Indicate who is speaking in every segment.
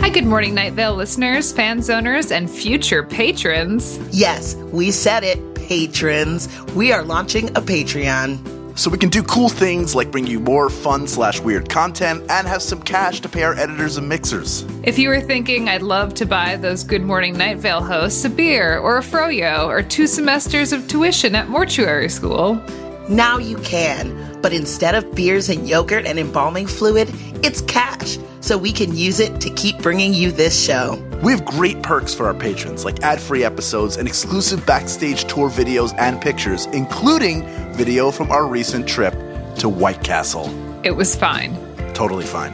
Speaker 1: Hi, good morning, Night Vale listeners, fans, owners, and future patrons.
Speaker 2: Yes, we said it, patrons. We are launching a Patreon.
Speaker 3: So we can do cool things like bring you more fun slash weird content and have some cash to pay our editors and mixers.
Speaker 1: If you were thinking I'd love to buy those Good Morning Night Vale hosts a beer or a froyo or two semesters of tuition at mortuary school,
Speaker 2: Now you can, but instead of beers and yogurt and embalming fluid, it's cash, so we can use it to keep bringing you this show.
Speaker 3: We have great perks for our patrons, like ad free episodes and exclusive backstage tour videos and pictures, including video from our recent trip to White Castle.
Speaker 1: it was fine.
Speaker 3: Totally fine.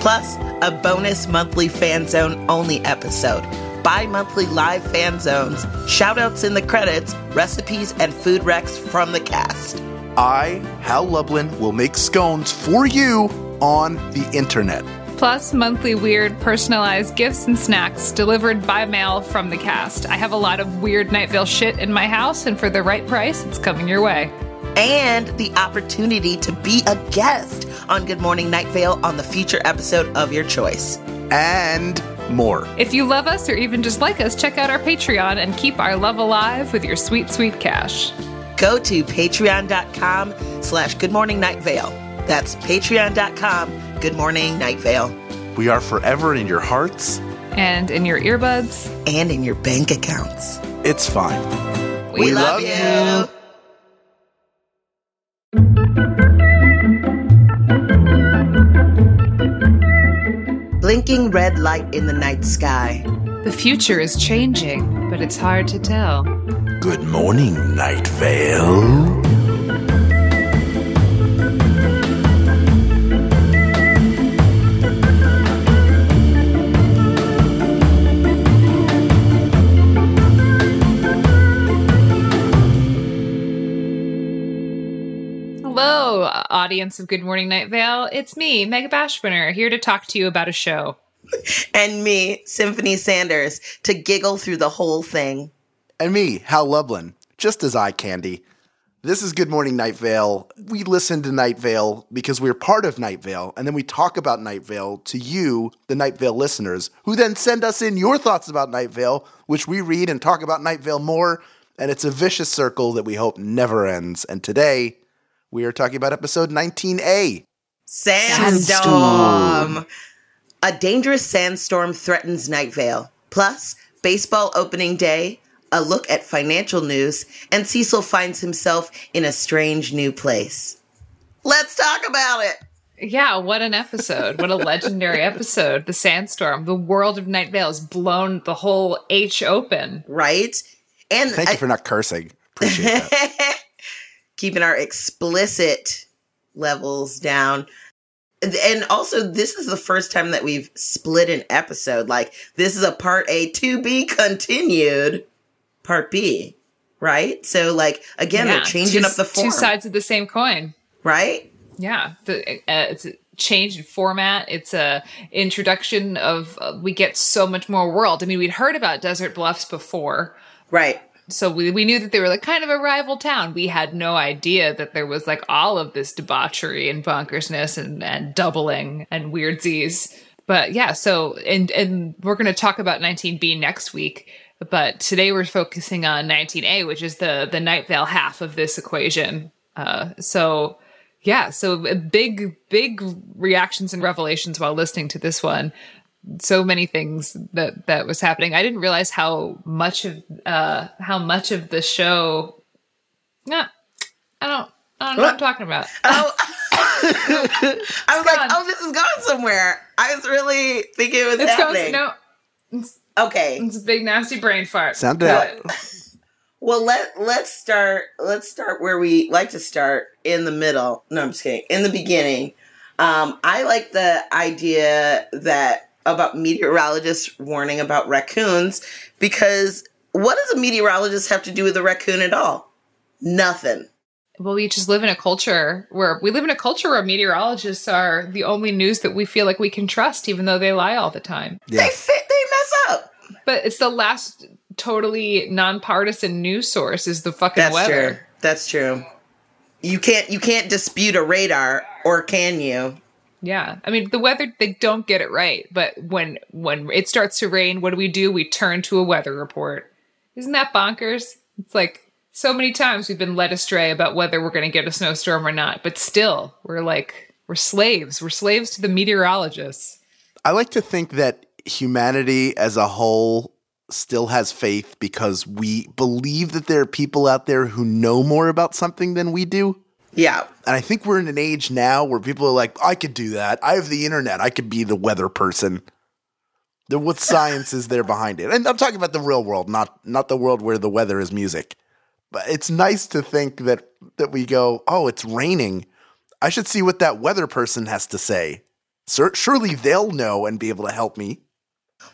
Speaker 2: Plus, a bonus monthly fan zone only episode, bi monthly live fan zones, shoutouts in the credits, recipes, and food recs from the cast.
Speaker 3: I, Hal Lublin, will make scones for you on the internet.
Speaker 1: Plus, monthly weird personalized gifts and snacks delivered by mail from the cast. I have a lot of weird Night Vale shit in my house, and for the right price, it's coming your way.
Speaker 2: and the opportunity to be a guest on Good Morning Night Vale on the future episode of your choice.
Speaker 3: And more.
Speaker 1: If you love us or even just like us, check out our Patreon and keep our love alive with your sweet, sweet cash.
Speaker 2: Go to patreon.com slash Good Morning Night Vale. That's patreon.com Good Morning Night Vale.
Speaker 3: We are forever in your hearts.
Speaker 1: And in your earbuds,
Speaker 2: And in your bank accounts.
Speaker 3: It's fine.
Speaker 2: We, love, you. Blinking red light in the night sky.
Speaker 1: the future is changing, but it's hard to tell.
Speaker 3: Good morning, Night Vale.
Speaker 1: Audience of Good Morning Night Vale. It's me, Meg Bashwiner, here to talk to you about a show.
Speaker 2: And me, Symphony Sanders, to giggle through the whole thing.
Speaker 3: And me, Hal Lublin, just as eye candy. This is Good Morning Night Vale. We listen to Night Vale because we're part of Night Vale, and then we talk about Night Vale to you, the Night Vale listeners, who then send us in your thoughts about Night Vale, which we read and talk about Night Vale more, and it's a vicious circle that we hope never ends. And today, we are talking about episode 19A.
Speaker 2: Sandstorm. A dangerous sandstorm threatens Night Vale. Plus, baseball opening day, a look at financial news, and Cecil finds himself in a strange new place. Let's talk about it.
Speaker 1: Yeah, what an episode. What a legendary episode. The Sandstorm. The world of Night Vale has blown the whole H open.
Speaker 2: Right? And
Speaker 3: Thank
Speaker 2: I-
Speaker 3: you for not cursing. Appreciate that.
Speaker 2: keeping our explicit levels down. And also, this is the first time that we've split an episode. Like, this is a part A to be continued, part B, right? So, like, again,
Speaker 1: Yeah,
Speaker 2: they're changing
Speaker 1: two-
Speaker 2: up the form,
Speaker 1: Two sides of the same coin.
Speaker 2: right?
Speaker 1: Yeah, the, uh, it's a change in format. It's a introduction of. Uh, we get so much more world. I mean, we'd heard about Desert Bluffs before,
Speaker 2: Right.
Speaker 1: So we we knew that they were like kind of a rival town. We had no idea that there was like all of this debauchery and bonkersness and and doubling and weirdsies. But yeah, so and and we're going to talk about 19B next week. But today we're focusing on 19A, which is the the Night Vale half of this equation. Uh, so yeah, so uh, big big reactions and revelations while listening to this one so many things that that was happening. I didn't realize how much of uh how much of the show. Yeah, I don't. I don't know what I'm talking about.
Speaker 2: Oh, I was like, oh, this is going somewhere. I was really thinking it was
Speaker 1: It's
Speaker 2: happening.
Speaker 1: going. No,
Speaker 2: Okay.
Speaker 1: it's a big nasty brain fart.
Speaker 3: Sound it out.
Speaker 2: Well, let let's start. Let's start where we like to start in the middle. No, I'm just kidding. In the beginning, um, I like the idea that about meteorologists warning about raccoons because what does a meteorologist have to do with a raccoon at all? Nothing.
Speaker 1: Well, we just live in a culture where we live in a culture where meteorologists are the only news that we feel like we can trust, even though they lie all the time.
Speaker 3: Yeah.
Speaker 2: They fit. They mess up.
Speaker 1: But it's the last totally nonpartisan news source is the fucking
Speaker 2: That's
Speaker 1: weather.
Speaker 2: true. That's true. You can't. You can't dispute a radar, or can you?
Speaker 1: Yeah. I mean, the weather they don't get it right, but when when it starts to rain, what do we do? We turn to a weather report. Isn't that bonkers? It's like so many times we've been led astray about whether we're going to get a snowstorm or not, but still, we're like we're slaves. We're slaves to the meteorologists.
Speaker 3: I like to think that humanity as a whole still has faith because we believe that there are people out there who know more about something than we do.
Speaker 2: Yeah.
Speaker 3: And I think we're in an age now where people are like, I could do that. I have the internet. I could be the weather person. The, what science is there behind it? And I'm talking about the real world, not not the world where the weather is music. But it's nice to think that that we go, oh, it's raining. I should see what that weather person has to say. Sur- surely they'll know and be able to help me.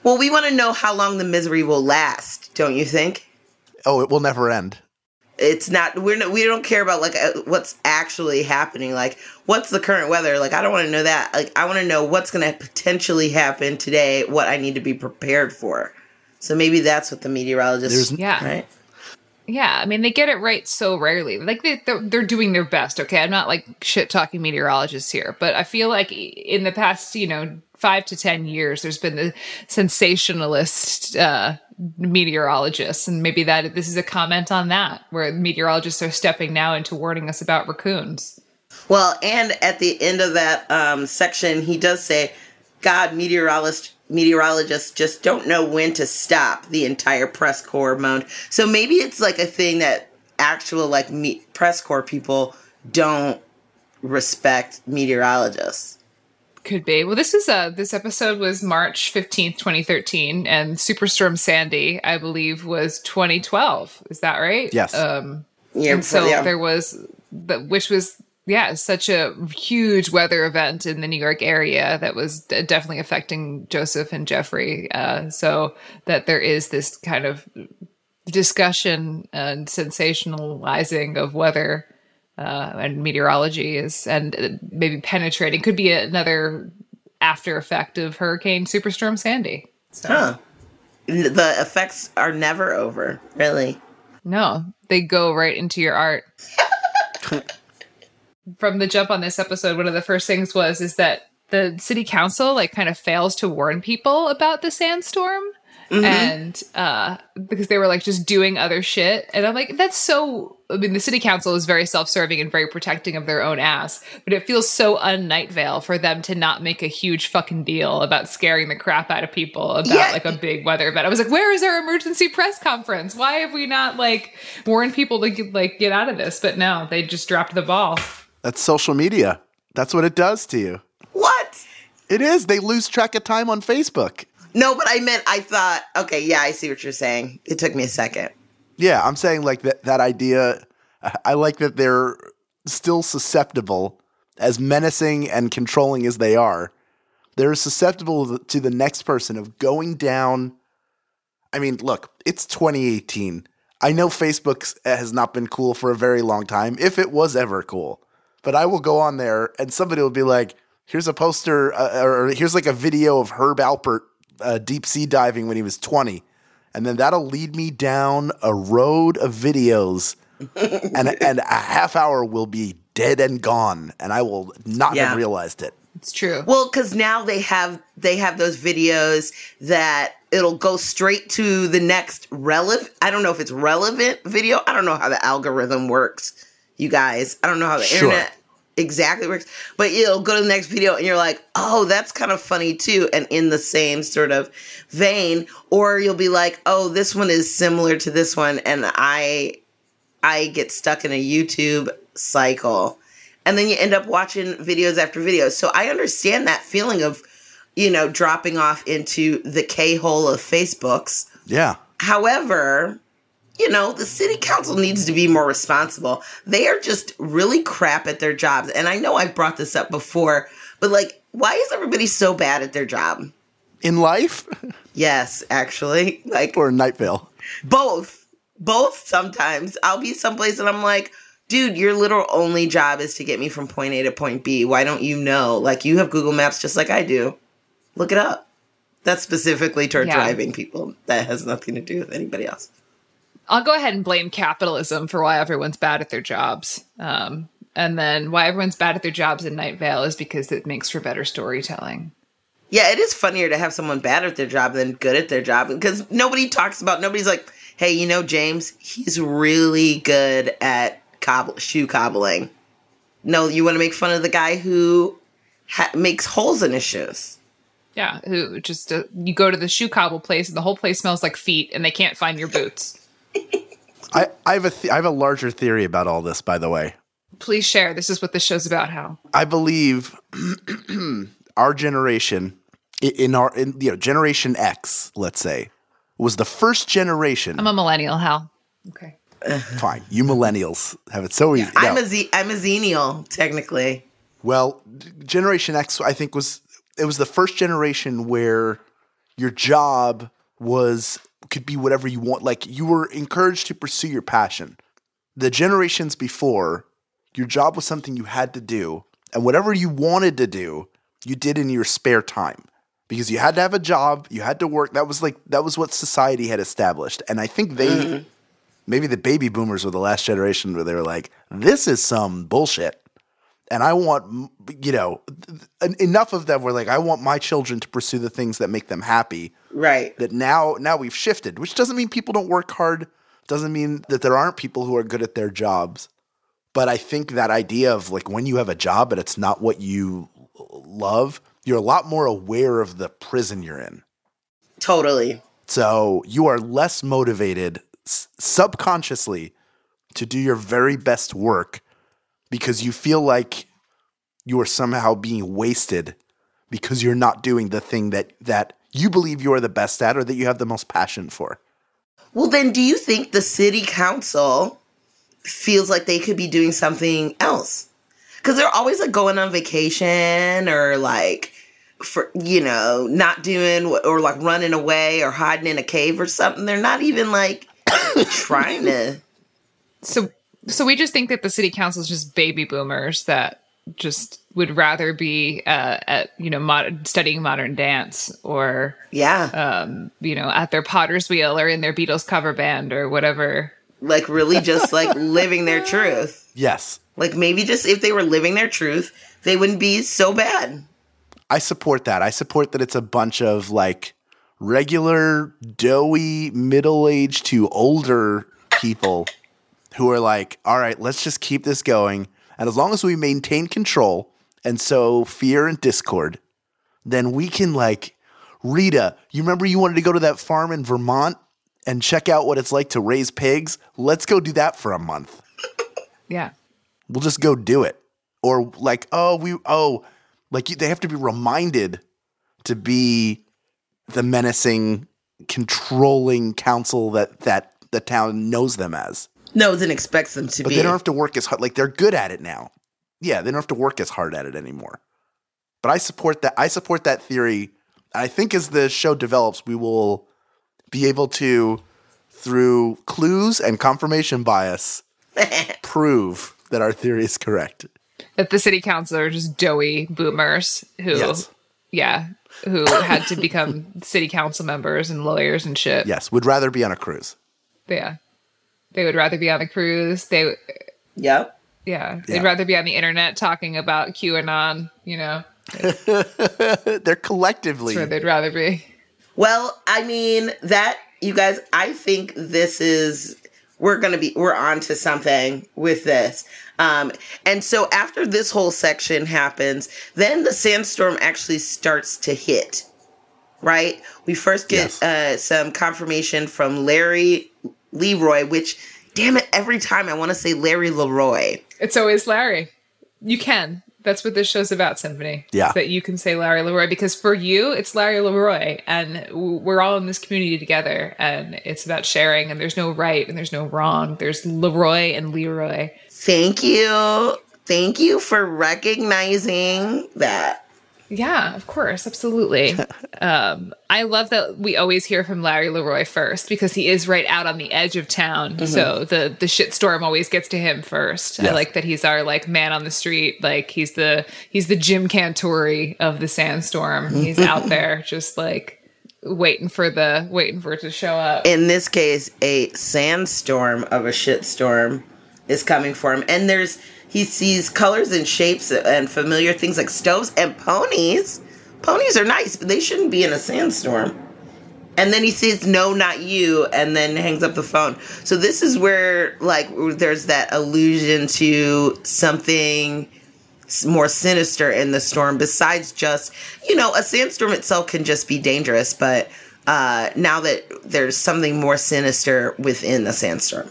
Speaker 2: Well, we want to know how long the misery will last, don't you think?
Speaker 3: Oh, it will never end.
Speaker 2: It's not we're not, we don't care about like uh, what's actually happening. Like what's the current weather? Like I don't want to know that. Like I want to know what's going to potentially happen today, what I need to be prepared for. So maybe that's what the meteorologist
Speaker 3: There's-
Speaker 1: Yeah.
Speaker 2: right?
Speaker 1: Yeah, I mean they get it right so rarely. Like they they're, they're doing their best. Okay, I'm not like shit talking meteorologists here, but I feel like in the past, you know, five to ten years, there's been the sensationalist uh, meteorologists, and maybe that this is a comment on that, where meteorologists are stepping now into warning us about raccoons.
Speaker 2: Well, and at the end of that um, section, he does say, "God, meteorologist meteorologists just don't know when to stop." The entire press corps moaned. So maybe it's like a thing that actual like me- press corps people don't respect meteorologists.
Speaker 1: Could be. Well, this is uh this episode was March 15th, 2013 and Superstorm Sandy, I believe was 2012. Is that right?
Speaker 3: Yes.
Speaker 1: Um
Speaker 2: Yeah,
Speaker 1: and so
Speaker 2: yeah.
Speaker 1: there was the which was yeah, such a huge weather event in the New York area that was d- definitely affecting Joseph and Jeffrey. Uh, so that there is this kind of discussion and sensationalizing of weather uh, and meteorology is and maybe penetrating could be another after effect of Hurricane Superstorm Sandy.
Speaker 2: Huh. The effects are never over, really.
Speaker 1: No, they go right into your art. From the jump on this episode, one of the first things was is that the city council like kind of fails to warn people about the sandstorm. And uh because they were like just doing other shit. And I'm like, that's so I mean, the city council is very self-serving and very protecting of their own ass, but it feels so un Night Vale for them to not make a huge fucking deal about scaring the crap out of people about
Speaker 2: Yeah.
Speaker 1: like a big weather event. I was like, where is our emergency press conference? Why have we not like warned people to get, like get out of this? But no, they just dropped the ball.
Speaker 3: That's social media. That's what it does to you.
Speaker 2: What?
Speaker 3: It is. They lose track of time on Facebook.
Speaker 2: No, but I meant I thought. Okay, yeah, I see what you're saying. It took me a second.
Speaker 3: Yeah, I'm saying like that that idea I- like that they're still susceptible as menacing and controlling as they are. They're susceptible to the next person of going down I mean, look, it's 2018. I know Facebook has not been cool for a very long time, if it was ever cool. But I will go on there and somebody will be like, here's a poster, uh, or here's like a video of Herb Alpert uh, deep sea diving when he was 20. And then that'll lead me down a road of videos, and, and a half hour will be dead and gone, and I will not
Speaker 2: Yeah.
Speaker 3: have realized it.
Speaker 1: It's true.
Speaker 2: Well, because now they have they have those videos that it'll go straight to the next relevant. I don't know if it's relevant video. I don't know how the algorithm works, you guys. I don't know how the
Speaker 3: Sure.
Speaker 2: internet exactly works, but you'll go to the next video and you're like, oh, that's kind of funny too, and in the same sort of vein. Or you'll be like, oh, this one is similar to this one, and I I get stuck in a YouTube cycle. And then you end up watching videos after videos. So I understand that feeling of, you know, dropping off into the K hole of Facebooks.
Speaker 3: Yeah.
Speaker 2: However, you know, the city council needs to be more responsible. They are just really crap at their jobs. And I know I've brought this up before, but like, why is everybody so bad at their job?
Speaker 3: In life
Speaker 2: Yes, actually. Like,
Speaker 3: or in Night Vale?
Speaker 2: both both sometimes i'll be someplace and i'm like dude your literal only job is to get me from point a to point b why don't you know like you have google maps just like i do look it up that's specifically toward
Speaker 1: Yeah.
Speaker 2: driving people that has nothing to do with anybody else
Speaker 1: I'll go ahead and blame capitalism for why everyone's bad at their jobs. Um, And then why everyone's bad at their jobs in Night Vale is because it makes for better storytelling.
Speaker 2: Yeah, it is funnier to have someone bad at their job than good at their job because nobody talks about. Nobody's like, hey, you know, James, he's really good at cobble, shoe cobbling. No, you want to make fun of the guy who ha- makes holes in his shoes.
Speaker 1: Yeah, who just uh, you go to the shoe cobble place and the whole place smells like feet and they can't find your boots.
Speaker 3: I, I have a th- I have a larger theory about all this, by the way.
Speaker 1: Please share. This is what this show's about. How
Speaker 3: I believe our generation, in our in, you know Generation X, let's say, was the first generation.
Speaker 1: I'm a millennial. Hal. Okay.
Speaker 3: fine, you millennials have it so easy.
Speaker 2: I'm
Speaker 3: No.
Speaker 2: a Z- I'm a xenial technically.
Speaker 3: Well, Generation X, I think was it was the first generation where your job was could be whatever you want. Like you were encouraged to pursue your passion. The generations before, your job was something you had to do, and whatever you wanted to do, you did in your spare time because you had to have a job, you had to work. That was like that was what society had established, and I think they. Mm-hmm. Maybe the baby boomers were the last generation where they were like, "This is some bullshit." and I want you know enough of them were like I want my children to pursue the things that make them happy
Speaker 2: Right.
Speaker 3: that now now we've shifted which doesn't mean people don't work hard doesn't mean that there aren't people who are good at their jobs but I think that idea of like when you have a job but it's not what you love you're a lot more aware of the prison you're in
Speaker 2: Totally.
Speaker 3: so you are less motivated s- subconsciously to do your very best work because you feel like you are somehow being wasted because you're not doing the thing that that you believe you are the best at or that you have the most passion for.
Speaker 2: Well, then, do you think the city council feels like they could be doing something else? Because they're always like going on vacation or like for you know not doing or like running away or hiding in a cave or something. They're not even like trying to.
Speaker 1: So, so we just think that the city council is just baby boomers that just would rather be uh, at you know mod- studying modern dance or
Speaker 2: Yeah,
Speaker 1: um, you know at their Potter's wheel or in their Beatles cover band or whatever.
Speaker 2: like really just like living their truth.
Speaker 3: Yes.
Speaker 2: Like maybe just if they were living their truth, they wouldn't be so bad.
Speaker 3: I support that. I support that it's a bunch of like regular, doughy, middle aged to older people who are like, all right, let's just keep this going. And as long as we maintain control and sow fear and discord, then we can like, Rita, you remember you wanted to go to that farm in Vermont and check out what it's like to raise pigs? Let's go do that for a month.
Speaker 1: Yeah,
Speaker 3: We'll just go do it. Or like, oh, we, oh, like you, they have to be reminded to be the menacing, controlling council that that the town knows them as.
Speaker 2: Knows and expects them to
Speaker 3: But
Speaker 2: be.
Speaker 3: they don't have to work as hard. Like they're good at it now. Yeah, they don't have to work as hard at it anymore. But I support that. I support that theory. I think as the show develops, we will be able to, through clues and confirmation bias, prove that our theory is correct.
Speaker 1: that the city council are just doughy boomers who,
Speaker 3: Yes.
Speaker 1: yeah, who had to become city council members and lawyers and shit.
Speaker 3: Yes, would rather be on a cruise.
Speaker 1: Yeah. They would rather be on a cruise. They,
Speaker 2: Yep.
Speaker 1: yeah, they'd
Speaker 3: Yeah.
Speaker 1: rather be on the internet talking about QAnon, you know,
Speaker 3: They're collectively.
Speaker 1: that's where they'd rather be.
Speaker 2: Well, I mean that you guys. I think this is we're gonna be we're on to something with this. Um, and so after this whole section happens, then the sandstorm actually starts to hit. Right? We first get
Speaker 3: Yes.
Speaker 2: uh, some confirmation from Larry Leroy, which, damn it, every time I want to say Larry Leroy.
Speaker 1: It's always Larry. You can. That's what this show's about, Symphony.
Speaker 3: Yeah.
Speaker 1: That you can say Larry Leroy because for you, it's Larry Leroy, and we're all in this community together, and it's about sharing, and there's no right and there's no wrong. There's Leroy and Leroy.
Speaker 2: Thank you. Thank you for recognizing that.
Speaker 1: Yeah, of course, absolutely. um, I love that we always hear from Larry Leroy first because he is right out on the edge of town. So the the shitstorm always gets to him first. I like that he's our like man on the street. Like he's the he's the Jim Cantore of the sandstorm. He's out there just like waiting for the waiting for it to show up.
Speaker 2: in this case, a sandstorm of a shitstorm is coming for him. And there's he sees colors and shapes and familiar things like stoves and ponies. Ponies are nice, but they shouldn't be in a sandstorm. And then he says, "No, not you," and then hangs up the phone. So this is where, like, there's that allusion to something more sinister in the storm. Besides just, you know, a sandstorm itself can just be dangerous, but uh, now that there's something more sinister within the sandstorm.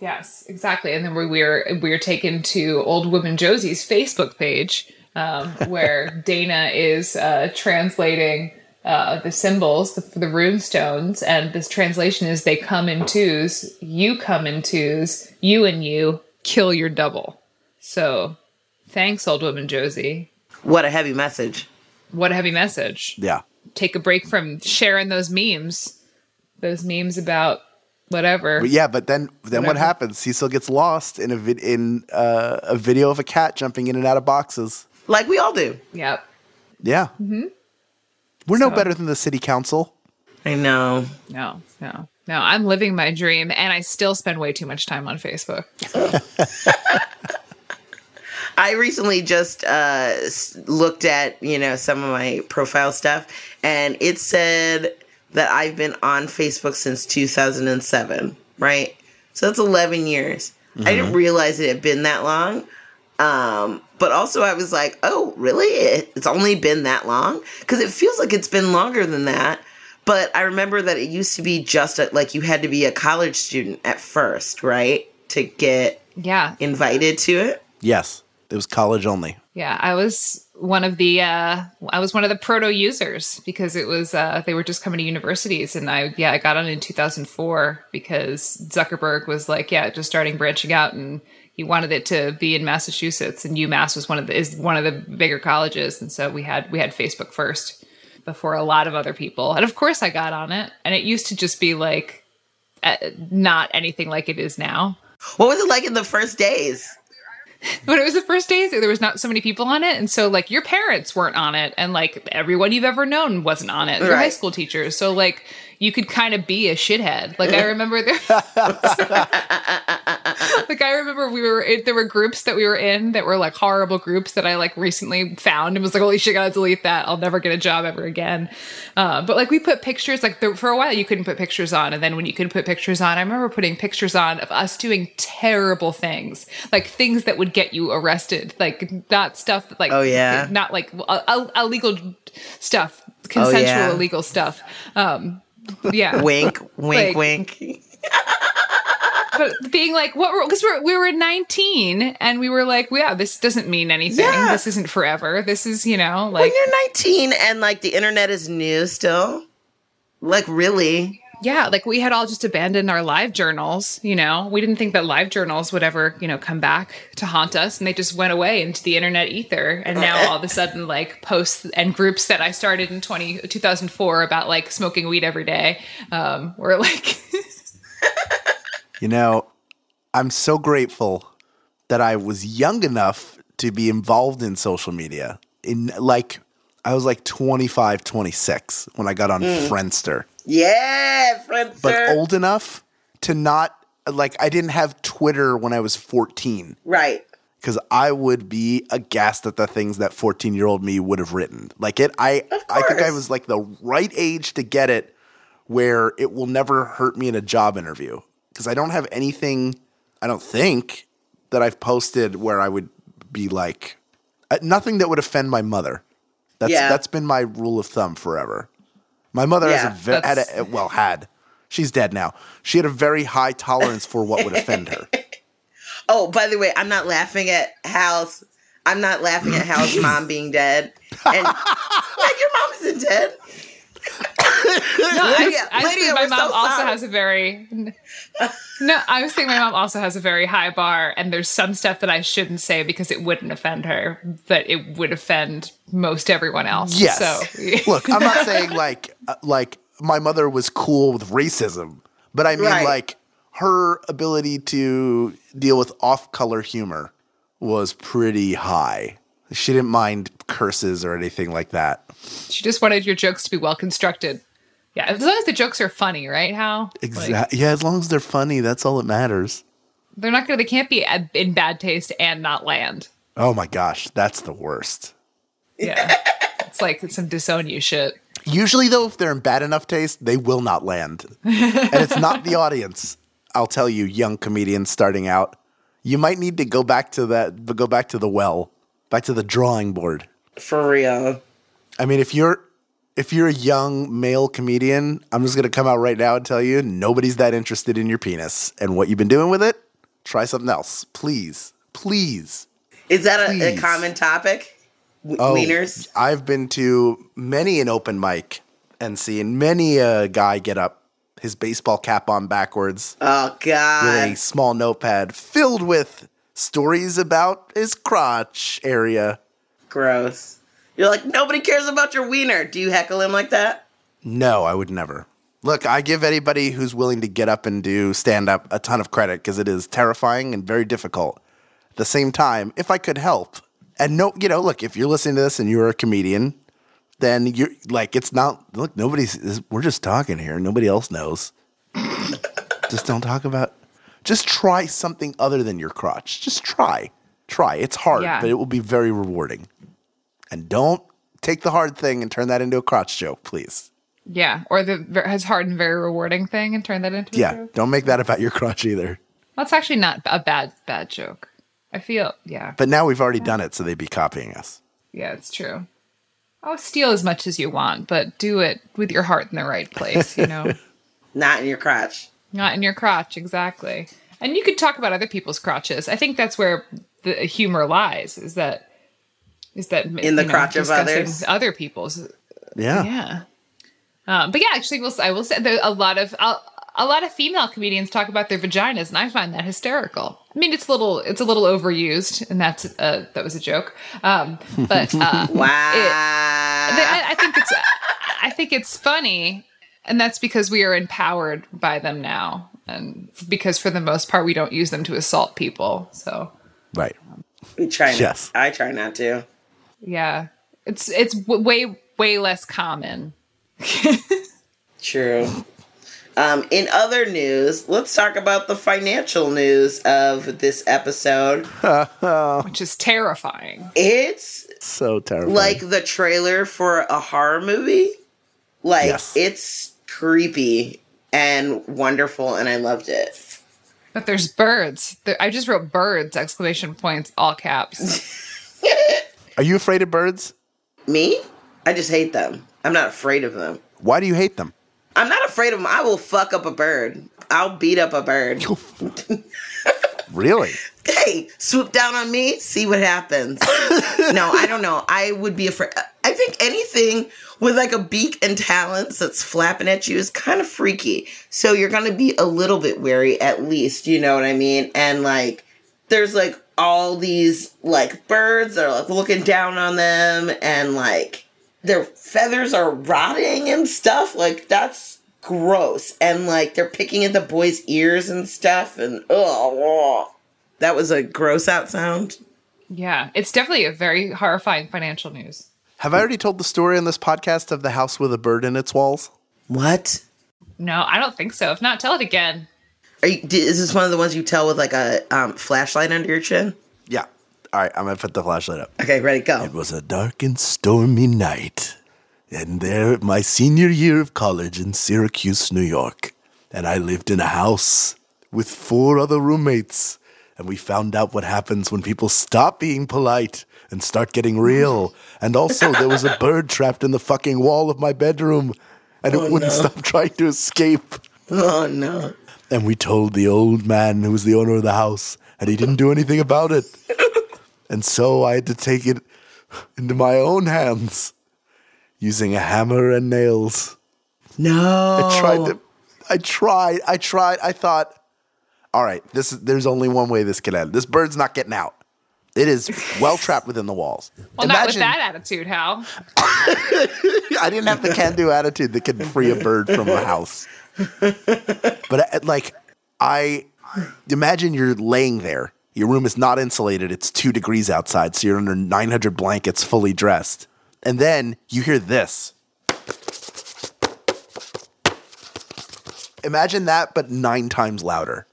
Speaker 1: Yes, exactly. And then we were we were taken to Old Woman Josie's Facebook page, um, where Dana is uh, translating uh, the symbols, the, the rune stones, and this translation is "They come in twos, you come in twos, you and you kill your double." So, thanks, Old Woman Josie.
Speaker 2: What a heavy message.
Speaker 1: What a heavy message.
Speaker 3: Yeah.
Speaker 1: Take a break from sharing those memes, those memes about whatever.
Speaker 3: But yeah, but then then what
Speaker 1: Whatever.
Speaker 3: happens? Cecil gets lost in a vid- in uh, a video of a cat jumping in and out of boxes.
Speaker 2: Like we all do.
Speaker 1: Yep.
Speaker 3: Yeah. Mm-hmm. We're no better than the city council.
Speaker 2: I know.
Speaker 1: No, no, no. I'm living my dream and I still spend way too much time on Facebook.
Speaker 2: I recently just uh, looked at you know some of my profile stuff, and it said that I've been on Facebook since 2007. Right, so that's 11 years. I didn't realize it had been that long. Um, but also, I was like, oh, really? It, it's only been that long? Because it feels like it's been longer than that. But I remember that it used to be just a, like you had to be a college student at first, right, to get
Speaker 1: Yeah.
Speaker 2: invited to it.
Speaker 3: Yes, it was college only.
Speaker 1: Yeah. I was one of the uh I was one of the proto users because it was uh they were just coming to universities and I yeah, I got on in 2004 because Zuckerberg was like, yeah, just starting branching out and he wanted it to be in Massachusetts and UMass was one of the is one of the bigger colleges and so we had we had Facebook first before a lot of other people. And of course I got on it and it used to just be like uh, not anything like it is now.
Speaker 2: What was it like in the first days?
Speaker 1: when it was the first days there was not so many people on it and so like your parents weren't on it and like everyone you've ever known wasn't on it. Your high school teachers. So like you could kind of be a shithead. Like i remember there like i remember we were in, there were groups that we were in that were like horrible groups that i like recently found and was like holy shit gotta delete that i'll never get a job ever again uh, but like we put pictures like for a while you couldn't put pictures on and then when you could put pictures on i remember putting pictures on of us doing terrible things like things that would get you arrested like not stuff that like
Speaker 2: Oh, yeah?
Speaker 1: not like uh, illegal stuff consensual
Speaker 2: yeah.
Speaker 1: illegal stuff um yeah
Speaker 2: Wink, wink,
Speaker 1: Like-
Speaker 2: wink.
Speaker 1: but being like what were because we're, we were 19 and we were like yeah this doesn't mean anything.
Speaker 2: Yeah.
Speaker 1: this isn't forever. This is you know
Speaker 2: When
Speaker 1: like
Speaker 2: you're 19 and like the internet is new still, like really,
Speaker 1: yeah like we had all just abandoned our live journals you know? We didn't think that live journals would ever you know come back to haunt us and they just went away into the internet ether. And now all of a sudden like posts and groups that i started in 20, 2004 about like smoking weed every day um were like
Speaker 3: You know, I'm so grateful that I was young enough to be involved in social media. In like, I was like 25, 26 when I got on mm. Friendster,
Speaker 2: yeah, Friendster.
Speaker 3: but old enough to not like, I didn't have Twitter when I was 14
Speaker 2: right.
Speaker 3: because I would be aghast at the things that 14 year old me would have written. Like it, I, I think I was like the right age to get it where it will never hurt me in a job interview because I don't have anything, I don't think that I've posted where I would be like, uh, nothing that would offend my mother. That's,
Speaker 2: Yeah.
Speaker 3: that's been my rule of thumb forever. My mother
Speaker 2: Yeah,
Speaker 3: has a had a, well, had, she's dead now. She had a very high tolerance for what would offend her.
Speaker 2: Oh, by the way, I'm not laughing at Hal's. I'm not laughing at Hal's mom being dead. And like your mom isn't dead.
Speaker 1: I,
Speaker 2: Lydia,
Speaker 1: I
Speaker 2: Lydia,
Speaker 1: think my mom
Speaker 2: so
Speaker 1: also
Speaker 2: sorry.
Speaker 1: has a very no. I was thinking my mom also has a very high bar, and there's some stuff that I shouldn't say because it wouldn't offend her, but it would offend most everyone else.
Speaker 3: Yes.
Speaker 1: So
Speaker 3: Look, I'm not saying like uh, like my mother was cool with racism, but I mean
Speaker 2: Right.
Speaker 3: like her ability to deal with off-color humor was pretty high. She didn't mind curses or anything like that.
Speaker 1: She just wanted your jokes to be well constructed. Yeah, as long as the jokes are funny, right? How?
Speaker 3: Exactly. yeah, as long as they're funny, that's all that matters.
Speaker 1: They're not gonna. They can't be in bad taste and not land.
Speaker 3: Oh my gosh, that's the worst.
Speaker 1: Yeah, it's like some disown you shit.
Speaker 3: Usually, though, if they're in bad enough taste, they will not land. and it's not the audience. I'll tell you, young comedians starting out, you might need to go back to that, but go back to the well, back to the drawing board.
Speaker 2: For real.
Speaker 3: I mean, if you're if you're a young male comedian, I'm just gonna come out right now and tell you, nobody's that interested in your penis and what you've been doing with it. Try something else, please, please.
Speaker 2: Is that a, a common topic? W-
Speaker 3: Oh,
Speaker 2: Wieners?
Speaker 3: I've been to many an open mic and seen many a guy get up, his baseball cap on backwards,
Speaker 2: Oh, God!
Speaker 3: with
Speaker 2: God.
Speaker 3: a small notepad filled with stories about his crotch area.
Speaker 2: Gross. You're like, nobody cares about your wiener. Do you heckle him like that?
Speaker 3: No, I would never. Look, I give anybody who's willing to get up and do stand up a ton of credit because it is terrifying and very difficult. At the same time, if I could help, and no, you know, look, if you're listening to this and you're a comedian, then you're like, it's not, look, nobody's, we're just talking here. Nobody else knows. just don't talk about, just try something other than your crotch. Just try. Try. It's hard,
Speaker 1: Yeah.
Speaker 3: but it will be very rewarding. And don't take the hard thing and turn that into a crotch joke, please.
Speaker 1: Yeah, or the ver- has hard and very rewarding thing, and turn that into a
Speaker 3: Yeah,
Speaker 1: joke.
Speaker 3: don't make that about your crotch either.
Speaker 1: That's actually not a bad bad joke. I feel yeah,
Speaker 3: But now we've already done it, so they'd be copying us.
Speaker 1: yeah, it's true. Oh, steal as much as you want, but do it with your heart in the right place. You know,
Speaker 2: Not in your crotch.
Speaker 1: not in your crotch exactly. And you could talk about other people's crotches. I think that's where the humor lies. Is that is that
Speaker 2: In the crotch of others.
Speaker 1: other people's
Speaker 3: Yeah.
Speaker 1: Yeah. Um, but yeah, actually, we'll, I will say there a lot of a, a lot of female comedians talk about their vaginas, and I find that hysterical. I mean, it's a little it's a little overused, and that's uh, that was a joke. Um, but uh,
Speaker 2: Wow.
Speaker 1: I, I think it's I think it's funny, and that's because we are empowered by them now, and because for the most part we don't use them to assault people. So
Speaker 3: Right.
Speaker 2: we try not,
Speaker 3: Yes.
Speaker 2: I try not to.
Speaker 1: Yeah, it's it's w- way way less common.
Speaker 2: True. Um, in other news, let's talk about the financial news of this episode.
Speaker 1: Which is terrifying.
Speaker 2: It's
Speaker 3: So terrible.
Speaker 2: like the trailer for a horror movie. Like
Speaker 3: Yes.
Speaker 2: it's creepy and wonderful, and I loved it.
Speaker 1: But there's birds. I just wrote birds! Exclamation points, all caps.
Speaker 3: Are you afraid of birds?
Speaker 2: Me? I just hate them. I'm not afraid of them.
Speaker 3: Why do you hate them?
Speaker 2: I'm not afraid of them. I will fuck up a bird. I'll beat up a bird.
Speaker 3: Really?
Speaker 2: hey, swoop down on me, see what happens. no, I don't know. I would be afraid. I think anything with like a beak and talons that's flapping at you is kind of freaky. So you're going to be a little bit wary at least, you know what I mean? And like, there's like all these like birds that are like looking down on them and like their feathers are rotting and stuff. Like, that's gross. And like, they're picking at the boy's ears and stuff. And oh, that was a gross out sound.
Speaker 1: yeah, it's definitely a very horrifying financial news.
Speaker 3: Have I already told the story on this podcast of the house with a bird in its walls?
Speaker 2: What?
Speaker 1: No, I don't think so. If not, tell it again.
Speaker 2: Are you, is this one of the ones you tell with like a um, flashlight under your chin?
Speaker 3: Yeah. All right, I'm going to put the flashlight up.
Speaker 2: Okay, ready, go.
Speaker 3: It was a dark and stormy night. And there, my senior year of college in Syracuse, New York. And I lived in a house with four other roommates. And we found out what happens when people stop being polite and start getting real. And also, there was a bird trapped in the fucking wall of my bedroom. And it wouldn't stop trying to escape.
Speaker 2: Oh no.
Speaker 3: And we told the old man who was the owner of the house, and he didn't do anything about it. and so I had to take it into my own hands using a hammer and nails.
Speaker 2: No.
Speaker 3: I tried to I tried, I tried, I thought, all right, this is there's only one way this can end. This bird's not getting out. It is well trapped within the walls.
Speaker 1: Well, not with that attitude, Hal.
Speaker 3: I didn't have the can-do attitude that could free a bird from a house. But uh, like, I imagine you're laying there. Your room is not insulated. It's two degrees outside, so you're under 900 blankets, fully dressed, and then you hear this. Imagine that, but nine times louder.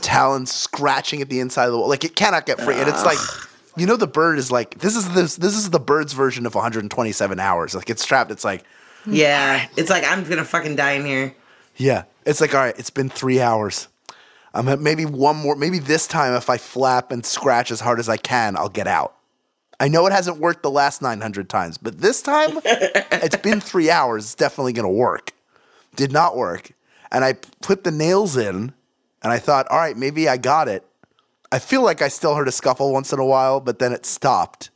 Speaker 3: talons scratching at the inside of the wall. Like it cannot get free, and it's like. You know the bird is like this is this this is the bird's version of 127 hours. Like it's trapped. It's like
Speaker 2: Yeah, it's like I'm gonna fucking die in here.
Speaker 3: Yeah. It's like, all right, it's been three hours. I'm at maybe one more, maybe this time if I flap and scratch as hard as I can, I'll get out. I know it hasn't worked the last 900 times, but this time it's been three hours. It's definitely going to work. Did not work. And I put the nails in and I thought, all right, maybe I got it. I feel like I still heard a scuffle once in a while, but then it stopped.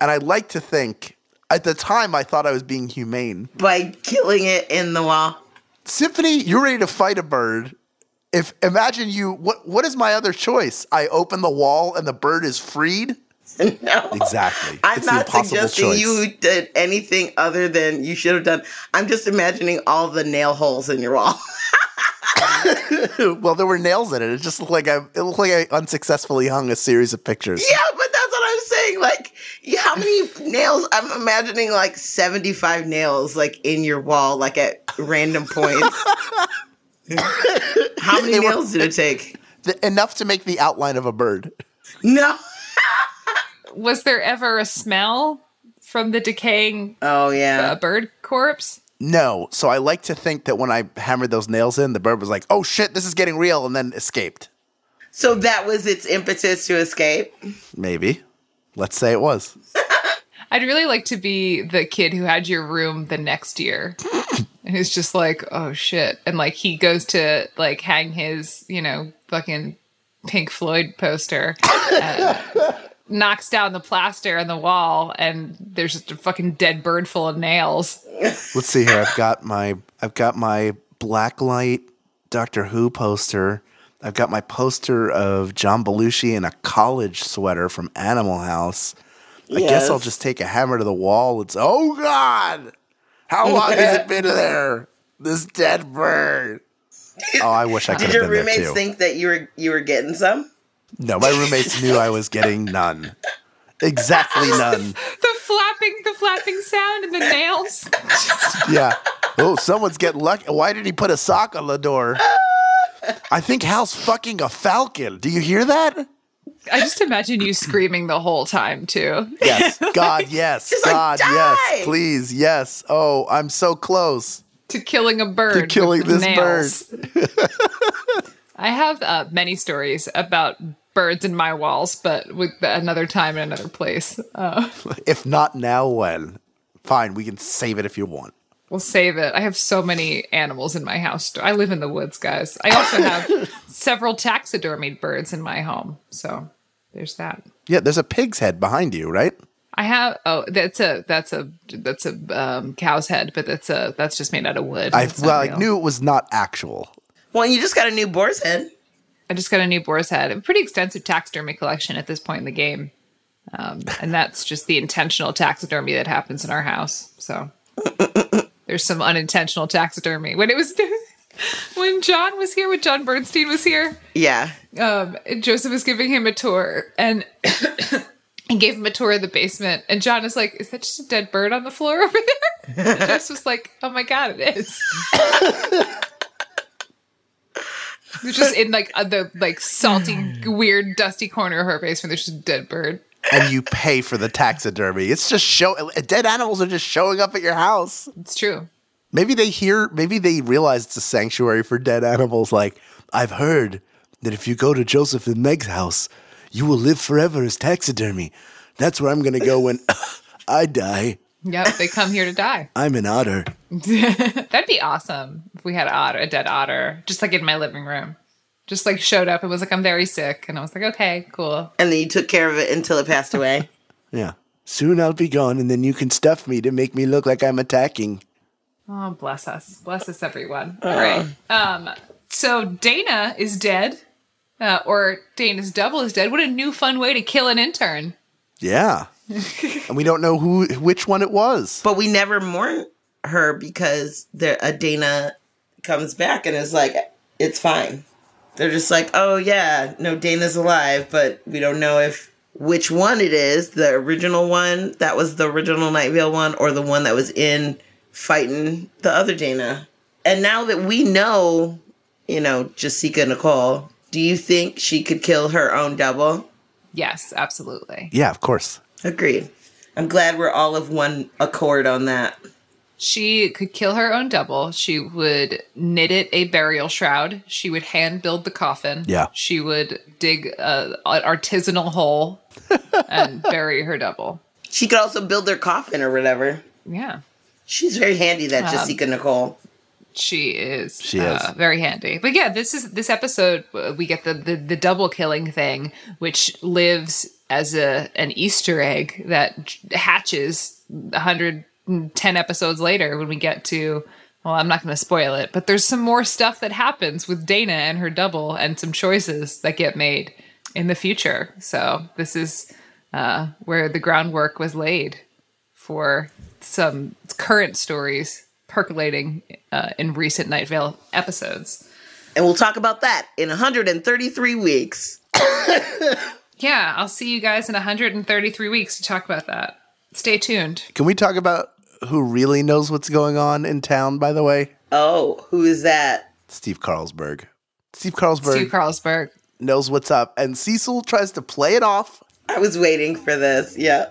Speaker 3: And I like to think, at the time, I thought I was being humane.
Speaker 2: By killing it in the wall.
Speaker 3: Symphony, you're ready to fight a bird. If imagine you, what what is my other choice? I open the wall and the bird is freed.
Speaker 2: No.
Speaker 3: Exactly.
Speaker 2: I'm
Speaker 3: It's
Speaker 2: not suggesting
Speaker 3: choice.
Speaker 2: you did anything other than you should have done. I'm just imagining all the nail holes in your wall.
Speaker 3: well, there were nails in it. It just looked like I. It looked like I unsuccessfully hung a series of pictures.
Speaker 2: yeah, but that's what I'm saying. Like, how many nails? I'm imagining like 75 nails, like in your wall, like at random points. how many
Speaker 3: They were-
Speaker 2: nails did it take?
Speaker 3: Th- enough to make the outline of a bird.
Speaker 2: No.
Speaker 1: Was there ever a smell from the decaying
Speaker 2: Oh
Speaker 1: uh,
Speaker 2: yeah.
Speaker 1: bird corpse?
Speaker 3: No. So I like to think that when I hammered those nails in, the bird was like, "Oh shit, this is getting real," and then escaped.
Speaker 2: So that was its impetus to escape.
Speaker 3: Maybe. Let's say it was.
Speaker 1: I'd really like to be the kid who had your room the next year. and he's just like, oh shit. And like he goes to like hang his, you know, fucking Pink Floyd poster, uh, and knocks down the plaster on the wall, and there's just a fucking dead bird full of nails.
Speaker 3: Let's see here. I've got my I've got my blacklight Doctor Who poster. I've got my poster of John Belushi in a college sweater from Animal House. I guess I'll just take a hammer to the wall. It's oh god, how long has it been there? This dead bird. Oh, I wish I could
Speaker 2: Did
Speaker 3: have
Speaker 2: your
Speaker 3: been there
Speaker 2: roommates
Speaker 3: too.
Speaker 2: think that you were you were getting some?
Speaker 3: no, my roommates knew I was getting none. Exactly none.
Speaker 1: The flapping, the flapping sound and the nails.
Speaker 3: Yeah. Oh, someone's getting lucky. Why did he put a sock on the door? I think Hal's fucking a falcon. Do you hear that?
Speaker 1: I just imagine you screaming the whole time too.
Speaker 3: Yes. God, yes.
Speaker 2: Like,
Speaker 3: God,
Speaker 2: die!
Speaker 3: yes. Please, yes. Oh, I'm so close.
Speaker 1: to killing a bird.
Speaker 3: To killing this
Speaker 1: nails. I have uh, many stories about birds in my walls, but with another time in another place. Uh,
Speaker 3: If not now, when? Fine, we can save it if you want.
Speaker 1: We'll save it. I have so many animals in my house. I live in the woods, guys. I also have several taxidermied birds in my home. So there's that.
Speaker 3: Yeah, there's a pig's head behind you, right?
Speaker 1: I have oh that's a that's a that's a um, cow's head, but that's a that's just made out of wood.
Speaker 3: I
Speaker 1: It's not
Speaker 3: well, I knew it was not actual.
Speaker 2: Well, you just got a new boar's head.
Speaker 1: I just got a new boar's head. A pretty extensive taxidermy collection at this point in the game. Um, and that's just the intentional taxidermy that happens in our house. So there's some unintentional taxidermy. When it was when John was here, when John Bernstein was here,
Speaker 2: Yeah.
Speaker 1: um, Joseph was giving him a tour and he gave him a tour of the basement. And John is like, Is that just a dead bird on the floor over there? And Joseph was like, Oh my God, it is. It's just in like the like salty, weird, dusty corner of her basement. There's just a dead bird.
Speaker 3: And you pay for the taxidermy. It's just show dead animals are just showing up at your house.
Speaker 1: It's true.
Speaker 3: Maybe they hear, maybe they realize it's a sanctuary for dead animals. Like, I've heard that if you go to Joseph and Meg's house, you will live forever as taxidermy. That's where I'm going to go when I die.
Speaker 1: Yep, they come here to die.
Speaker 3: I'm an otter.
Speaker 1: That'd be awesome if we had an otter, a dead otter, just like in my living room. Just like showed up and was like, I'm very sick. And I was like, okay, cool.
Speaker 2: And then you took care of it until it passed away.
Speaker 3: Yeah. Soon I'll be gone, and then you can stuff me to make me look like I'm attacking.
Speaker 1: Oh, bless us. Bless us, everyone. All right. Um, so Dana is dead, uh, or Dana's double is dead. What a new fun way to kill an intern.
Speaker 3: Yeah. and we don't know who, which one it was.
Speaker 2: but we never mourn her because the Adana comes back and is like, it's fine. They're just like, oh yeah, no, Dana's alive, but we don't know if which one it is, the original one that was the original Night Vale one, or the one that was in fighting the other Dana. And now that we know, you know, Jessica Nicole, Do you think she could kill her own double?
Speaker 1: Yes, absolutely.
Speaker 3: Yeah, of course.
Speaker 2: Agreed. I'm glad we're all of one accord on that.
Speaker 1: She could kill her own double. She would knit it a burial shroud. She would hand build the coffin.
Speaker 3: Yeah.
Speaker 1: She would dig a, an artisanal hole and bury her double.
Speaker 2: She could also build their coffin or whatever.
Speaker 1: Yeah.
Speaker 2: She's very handy, that Jessica Nicole.
Speaker 1: She is.
Speaker 3: She
Speaker 1: uh,
Speaker 3: is.
Speaker 1: very handy. But yeah, this is this episode. uh, We get the, the the double killing thing, which lives as a an Easter egg that hatches 110 episodes later when we get to. Well, I'm not going to spoil it, but there's some more stuff that happens with Dana and her double, and some choices that get made in the future. So this is uh, where the groundwork was laid for some current stories percolating uh, in recent Night Vale episodes.
Speaker 2: And we'll talk about that in 133 weeks.
Speaker 1: Yeah, I'll see you guys in 133 weeks to talk about that. Stay tuned.
Speaker 3: Can we talk about who really knows what's going on in town, by the way?
Speaker 2: Oh, who is that?
Speaker 3: Steve Carlsberg. Steve Carlsberg
Speaker 1: Steve Carlsberg.
Speaker 3: knows what's up, and Cecil tries to play it off
Speaker 2: I was waiting for this. Yeah.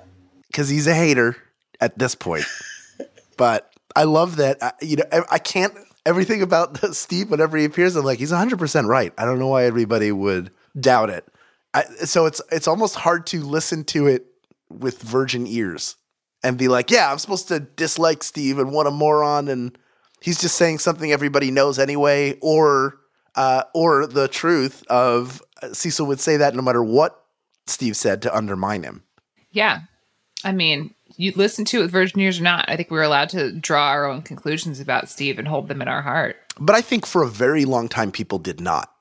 Speaker 3: because he's a hater at this point. but I love that. I, you know, I, I can't. Everything about Steve, whenever he appears, I'm like, he's 100 percent right. I don't know why everybody would doubt it. I, so it's it's almost hard to listen to it with virgin ears and be like, yeah, I'm supposed to dislike Steve and what a moron, and he's just saying something everybody knows anyway, or uh, or the truth of uh, Cecil would say that no matter what Steve said to undermine him.
Speaker 1: Yeah. I mean, you listen to it with virgin ears or not. I think we're allowed to draw our own conclusions about Steve and hold them in our heart.
Speaker 3: But I think for a very long time, people did not.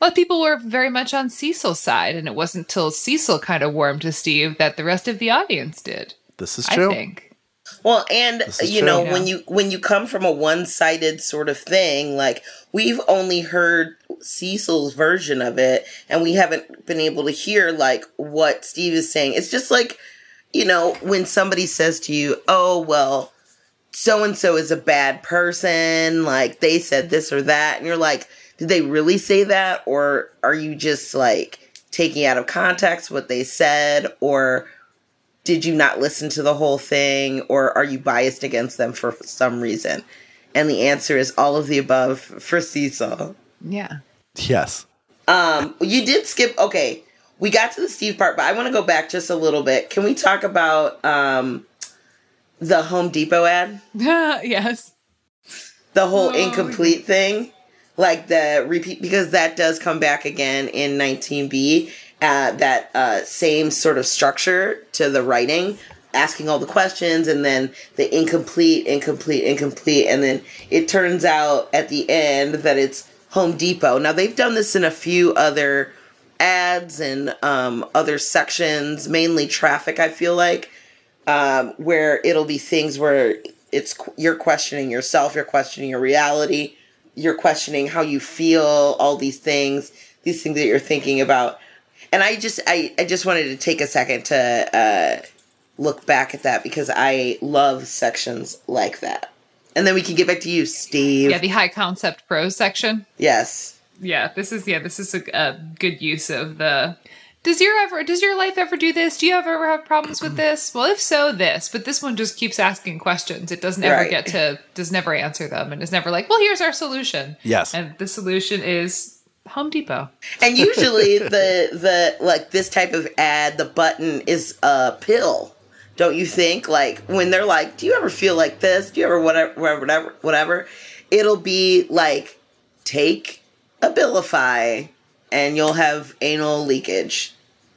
Speaker 1: Well, people were very much on Cecil's side, and it wasn't until Cecil kind of warmed to Steve that the rest of the audience did.
Speaker 3: This is
Speaker 1: I
Speaker 3: true.
Speaker 1: think.
Speaker 2: Well, and you
Speaker 3: true.
Speaker 2: know,
Speaker 1: Yeah.
Speaker 2: when you when you come from a one-sided sort of thing, like we've only heard Cecil's version of it and we haven't been able to hear like what Steve is saying. It's just like, you know, when somebody says to you, "Oh, well, so and so is a bad person, like they said this or that." And you're like, "Did they really say that or are you just like taking out of context what they said or did you not listen to the whole thing or are you biased against them for some reason? And the answer is all of the above for Cecil.
Speaker 1: Yeah.
Speaker 3: Yes.
Speaker 2: Um, you did skip. Okay, we got to the Steve part, but I want to go back just a little bit. Can we talk about um, the Home Depot ad?
Speaker 1: yes.
Speaker 2: The whole
Speaker 1: Oh,
Speaker 2: incomplete thing, like the repeat, because that does come back again in 19B. Uh, that uh, same sort of structure to the writing, asking all the questions, and then the incomplete, incomplete, incomplete, and then it turns out at the end that it's Home Depot. Now they've done this in a few other ads and um, other sections, mainly traffic. I feel like um, where it'll be things where it's you're questioning yourself, you're questioning your reality, you're questioning how you feel, all these things, these things that you're thinking about. And I just I, I just wanted to take a second to uh, look back at that because I love sections like that. And then we can get back to you, Steve.
Speaker 1: Yeah, the high concept prose section.
Speaker 2: yes.
Speaker 1: Yeah, this is yeah, this is a, a good use of the. Does your ever does your life ever do this? Do you ever have problems with this? Well, if so, this. But this one just keeps asking questions. It doesn't ever
Speaker 2: Right.
Speaker 1: get to does never answer them, and is never like, well, here's our solution.
Speaker 3: Yes.
Speaker 1: and the solution is Home Depot.
Speaker 2: And usually the the like this type of ad, the button is a pill. Don't you think? Like when they're like, "Do you ever feel like this? Do you ever whatever whatever whatever?" It'll be like, "Take Abilify, and you'll have anal leakage."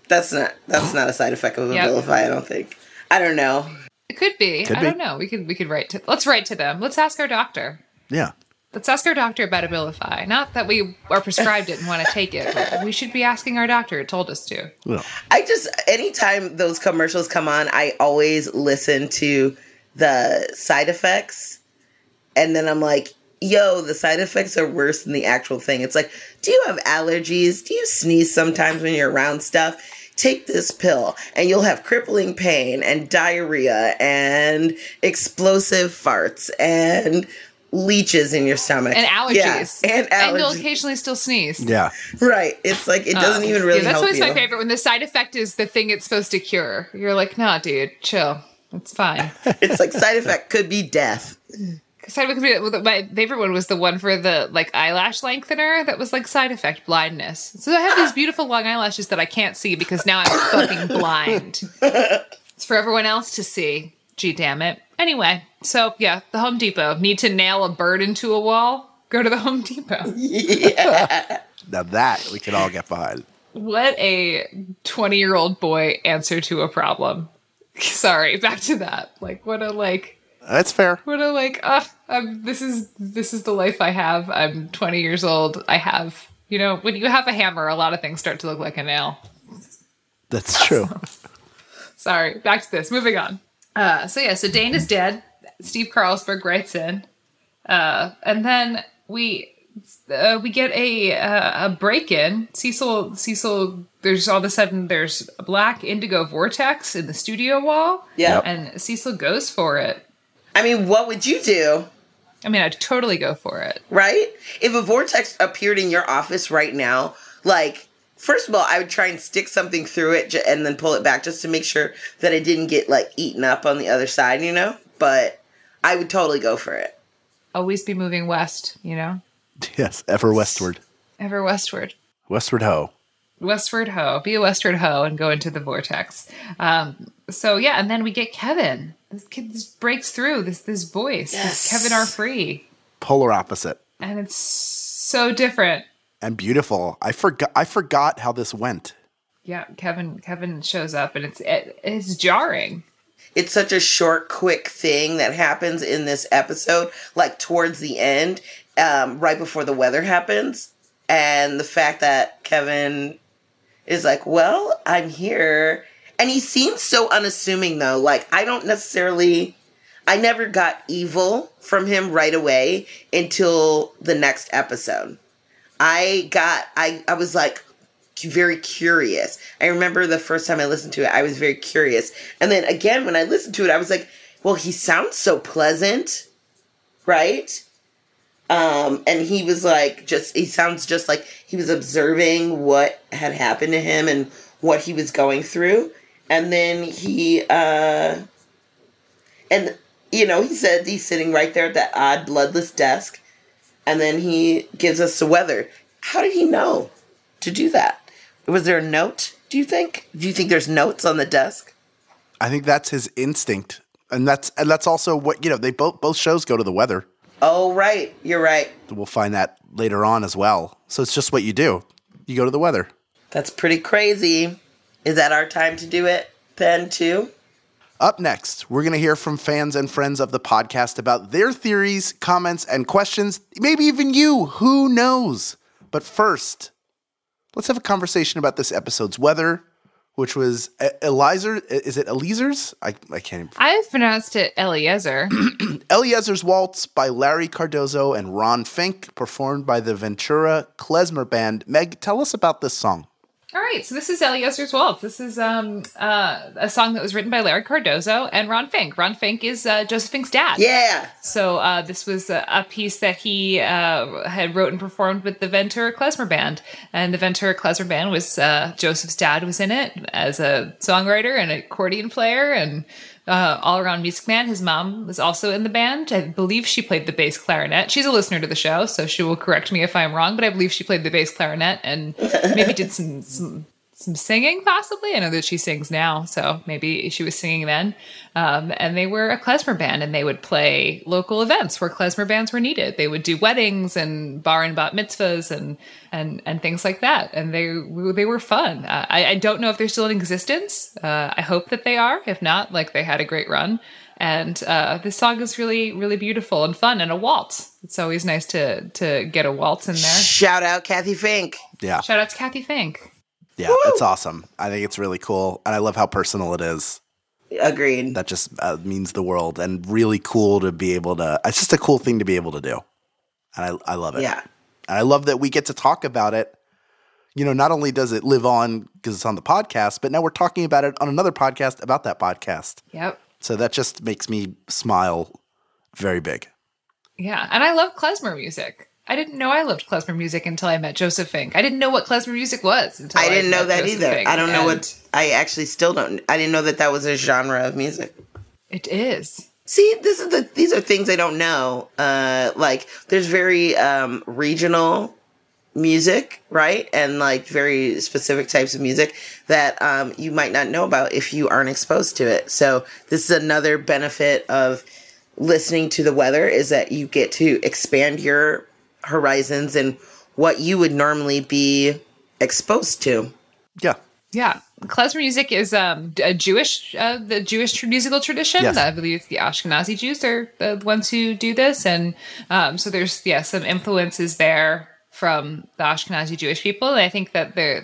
Speaker 2: That's not that's not a side effect of
Speaker 1: Yep.
Speaker 2: Abilify. I don't think. I don't know.
Speaker 1: It could be.
Speaker 3: Could
Speaker 1: I
Speaker 3: be.
Speaker 1: don't know. We could we could write to let's write to them. Let's ask our doctor.
Speaker 3: Yeah.
Speaker 1: Let's ask our doctor about Abilify. Not that we are prescribed it and want to take it, but we should be asking our doctor. It told us to.
Speaker 3: Well,
Speaker 2: I just anytime those commercials come on, I always listen to the side effects, and then I'm like, "Yo, the side effects are worse than the actual thing." It's like, do you have allergies? Do you sneeze sometimes when you're around stuff? Take this pill, and you'll have crippling pain and diarrhea and explosive farts and leeches in your stomach
Speaker 1: and allergies.
Speaker 2: Yeah, and
Speaker 1: And you'll occasionally still sneeze.
Speaker 3: Yeah.
Speaker 2: right. It's like it doesn't
Speaker 1: Uh,
Speaker 2: even really
Speaker 1: yeah, that's
Speaker 2: help
Speaker 1: always
Speaker 2: you.
Speaker 1: my favorite when the side effect is the thing it's supposed to cure. You're like, nah, dude, chill. It's fine.
Speaker 2: It's like side effect could be death.
Speaker 1: side effect. be, My favorite one was the one for the like eyelash lengthener. That was like side effect blindness. So I have these beautiful long eyelashes that I can't see because now I'm fucking blind. It's for everyone else to see. Gee, damn it. Anyway, so yeah, the Home Depot. Need to nail a bird into a wall? Go to the Home Depot. Yeah.
Speaker 3: Now that we can all get behind.
Speaker 1: What a 20 year old boy answer to a problem. Sorry, back to that. Like, what a like.
Speaker 3: That's fair.
Speaker 1: What a like. Uh, um, this is this is the life I have. I'm 20 years old. I have. You know, when you have a hammer, a lot of things start to look like a nail.
Speaker 3: That's true.
Speaker 1: Sorry, back to this. Moving on. Uh, so yeah, so Dane is dead. Steve Carlsberg writes in, uh, and then we uh, we get a uh, a break in. Cecil Cecil. There's all of a sudden there's a black indigo vortex in the studio wall.
Speaker 2: Yeah.
Speaker 1: And Cecil goes for it.
Speaker 2: I mean, what would you do?
Speaker 1: I mean, I'd totally go for it.
Speaker 2: right? If a vortex appeared in your office right now, like, first of all, I would try and stick something through it ju- and then pull it back just to make sure that it didn't get, like, eaten up on the other side, you know? But I would totally go for it.
Speaker 1: Always be moving west. You know,
Speaker 3: yes, ever westward.
Speaker 1: ever westward.
Speaker 3: Westward ho.
Speaker 1: Westward ho, be a westward ho, and go into the vortex. Um, so yeah, and then we get Kevin. This kid just breaks through this this voice. This
Speaker 2: Yes.
Speaker 1: Kevin are free,
Speaker 3: Polar opposite.
Speaker 1: and it's so different.
Speaker 3: And beautiful. I forgot I forgot how this went.
Speaker 1: Yeah, Kevin Kevin shows up, and it's it, it's jarring.
Speaker 2: It's such a short, quick thing that happens in this episode, like towards the end, um, right before the weather happens. And the fact that Kevin is like, well, I'm here. And he seems so unassuming, though. Like, I don't necessarily, I never got evil from him right away until the next episode. I got, I, I was like, very curious. I remember the first time I listened to it, I was very curious. And then again, when I listened to it, I was like, well, he sounds so pleasant, right? Um, and he was like, just, he sounds just like he was observing what had happened to him and what he was going through. And then he, uh, and, you know, he said he's sitting right there at that odd bloodless desk. And then he gives us the weather. How did he know to do that? Was there a note, do you think? Do you think there's notes on the desk?
Speaker 3: I think that's his instinct. And that's and that's also what you know, they both both shows go to the weather.
Speaker 2: Oh, right. You're right.
Speaker 3: We'll find that later on as well. So it's just what you do. You go to the weather.
Speaker 2: That's pretty crazy. Is that our time to do it then, too?
Speaker 3: Up next, we're going to hear from fans and friends of the podcast about their theories, comments, and questions. Maybe even you. Who knows? But first, let's have a conversation about this episode's weather, which was Elizer. Is it Eliezer's? I, I can't even.
Speaker 1: I've pronounced it Eliezer.
Speaker 3: Eliezer's Waltz by Larry Cardozo and Ron Fink, performed by the Ventura Klezmer Band. Meg, tell us about this song.
Speaker 1: All right, so this is Eliezer's Waltz. This is um, uh, a song that was written by Larry Cardozo and Ron Fink. Ron Fink is uh, Joseph Fink's dad.
Speaker 2: Yeah.
Speaker 1: So uh, this was a, a piece that he uh, had wrote and performed with the Ventura Klezmer Band, and the Ventura Klezmer Band was uh, Joseph's dad was in it as a songwriter and accordion player and uh, all around music man. His mom was also in the band. I believe she played the bass clarinet. She's a listener to the show, so she will correct me if I'm wrong, but I believe she played the bass clarinet and maybe did some some some singing possibly. I know that she sings now, so maybe she was singing then. Um, and they were a klezmer band, and they would play local events where klezmer bands were needed. They would do weddings and bar and bat mitzvahs and and and things like that. And they they were fun. Uh, I, I don't know if they're still in existence. Uh, I hope that they are. If not, like they had a great run. And uh, this song is really really beautiful and fun, and a waltz. It's always nice to to get a waltz in there.
Speaker 2: Shout out Kathy Fink.
Speaker 3: Yeah,
Speaker 1: Shout out to Kathy Fink.
Speaker 3: Yeah, it's awesome. I think it's really cool, and I love how personal it is.
Speaker 2: Agreed.
Speaker 3: That just uh, means the world, and really cool to be able to. It's just a cool thing to be able to do, and I I love it.
Speaker 2: Yeah.
Speaker 3: and I love that we get to talk about it. You know, not only does it live on because it's on the podcast, but now we're talking about it on another podcast about that podcast.
Speaker 1: Yep.
Speaker 3: So that just makes me smile very big.
Speaker 1: Yeah, and I love klezmer music. I didn't know I loved klezmer music until I met Joseph Fink. I didn't know what klezmer music was until
Speaker 2: I didn't know
Speaker 1: met
Speaker 2: that
Speaker 1: Joseph
Speaker 2: either.
Speaker 1: Fink,
Speaker 2: I don't know
Speaker 1: and
Speaker 2: what. I actually still don't. I didn't know that that was a genre of music.
Speaker 1: it is.
Speaker 2: See, this is the these are things I don't know. Uh, like there's very um, regional music, right, and like very specific types of music that um, you might not know about if you aren't exposed to it. So this is another benefit of listening to the weather is that you get to expand your horizons and what you would normally be exposed to.
Speaker 3: Yeah.
Speaker 1: Yeah, klezmer music is um, a Jewish, uh, the Jewish tr- musical tradition.
Speaker 3: Yes.
Speaker 1: I believe the Ashkenazi Jews are the ones who do this, and um, so there's yeah some influences there from the Ashkenazi Jewish people. And I think that there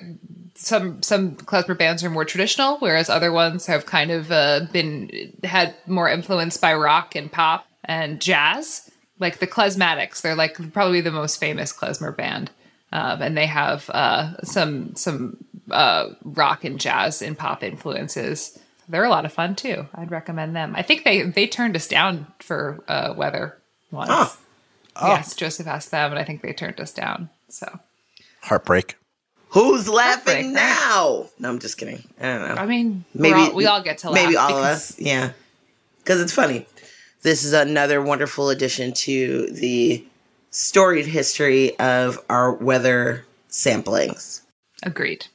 Speaker 1: some some klezmer bands are more traditional, whereas other ones have kind of uh, been had more influence by rock and pop and jazz. Like the Klezmatics, they're like probably the most famous klezmer band, um, and they have uh, some some uh, rock and jazz and pop influences. They're a lot of fun too. I'd recommend them. I think they they turned us down for uh, weather once.
Speaker 2: Oh.
Speaker 1: Yes, Joseph asked them, and I think they turned us down. So
Speaker 3: Heartbreak.
Speaker 2: Who's laughing
Speaker 1: Heartbreak, right?
Speaker 2: now? No, I'm just kidding. I don't know.
Speaker 1: I mean,
Speaker 2: maybe
Speaker 1: maybe all, we all get to laugh.
Speaker 2: maybe all of us yeah because it's funny this is another wonderful addition to the storied history of our weather samplings
Speaker 1: Agreed.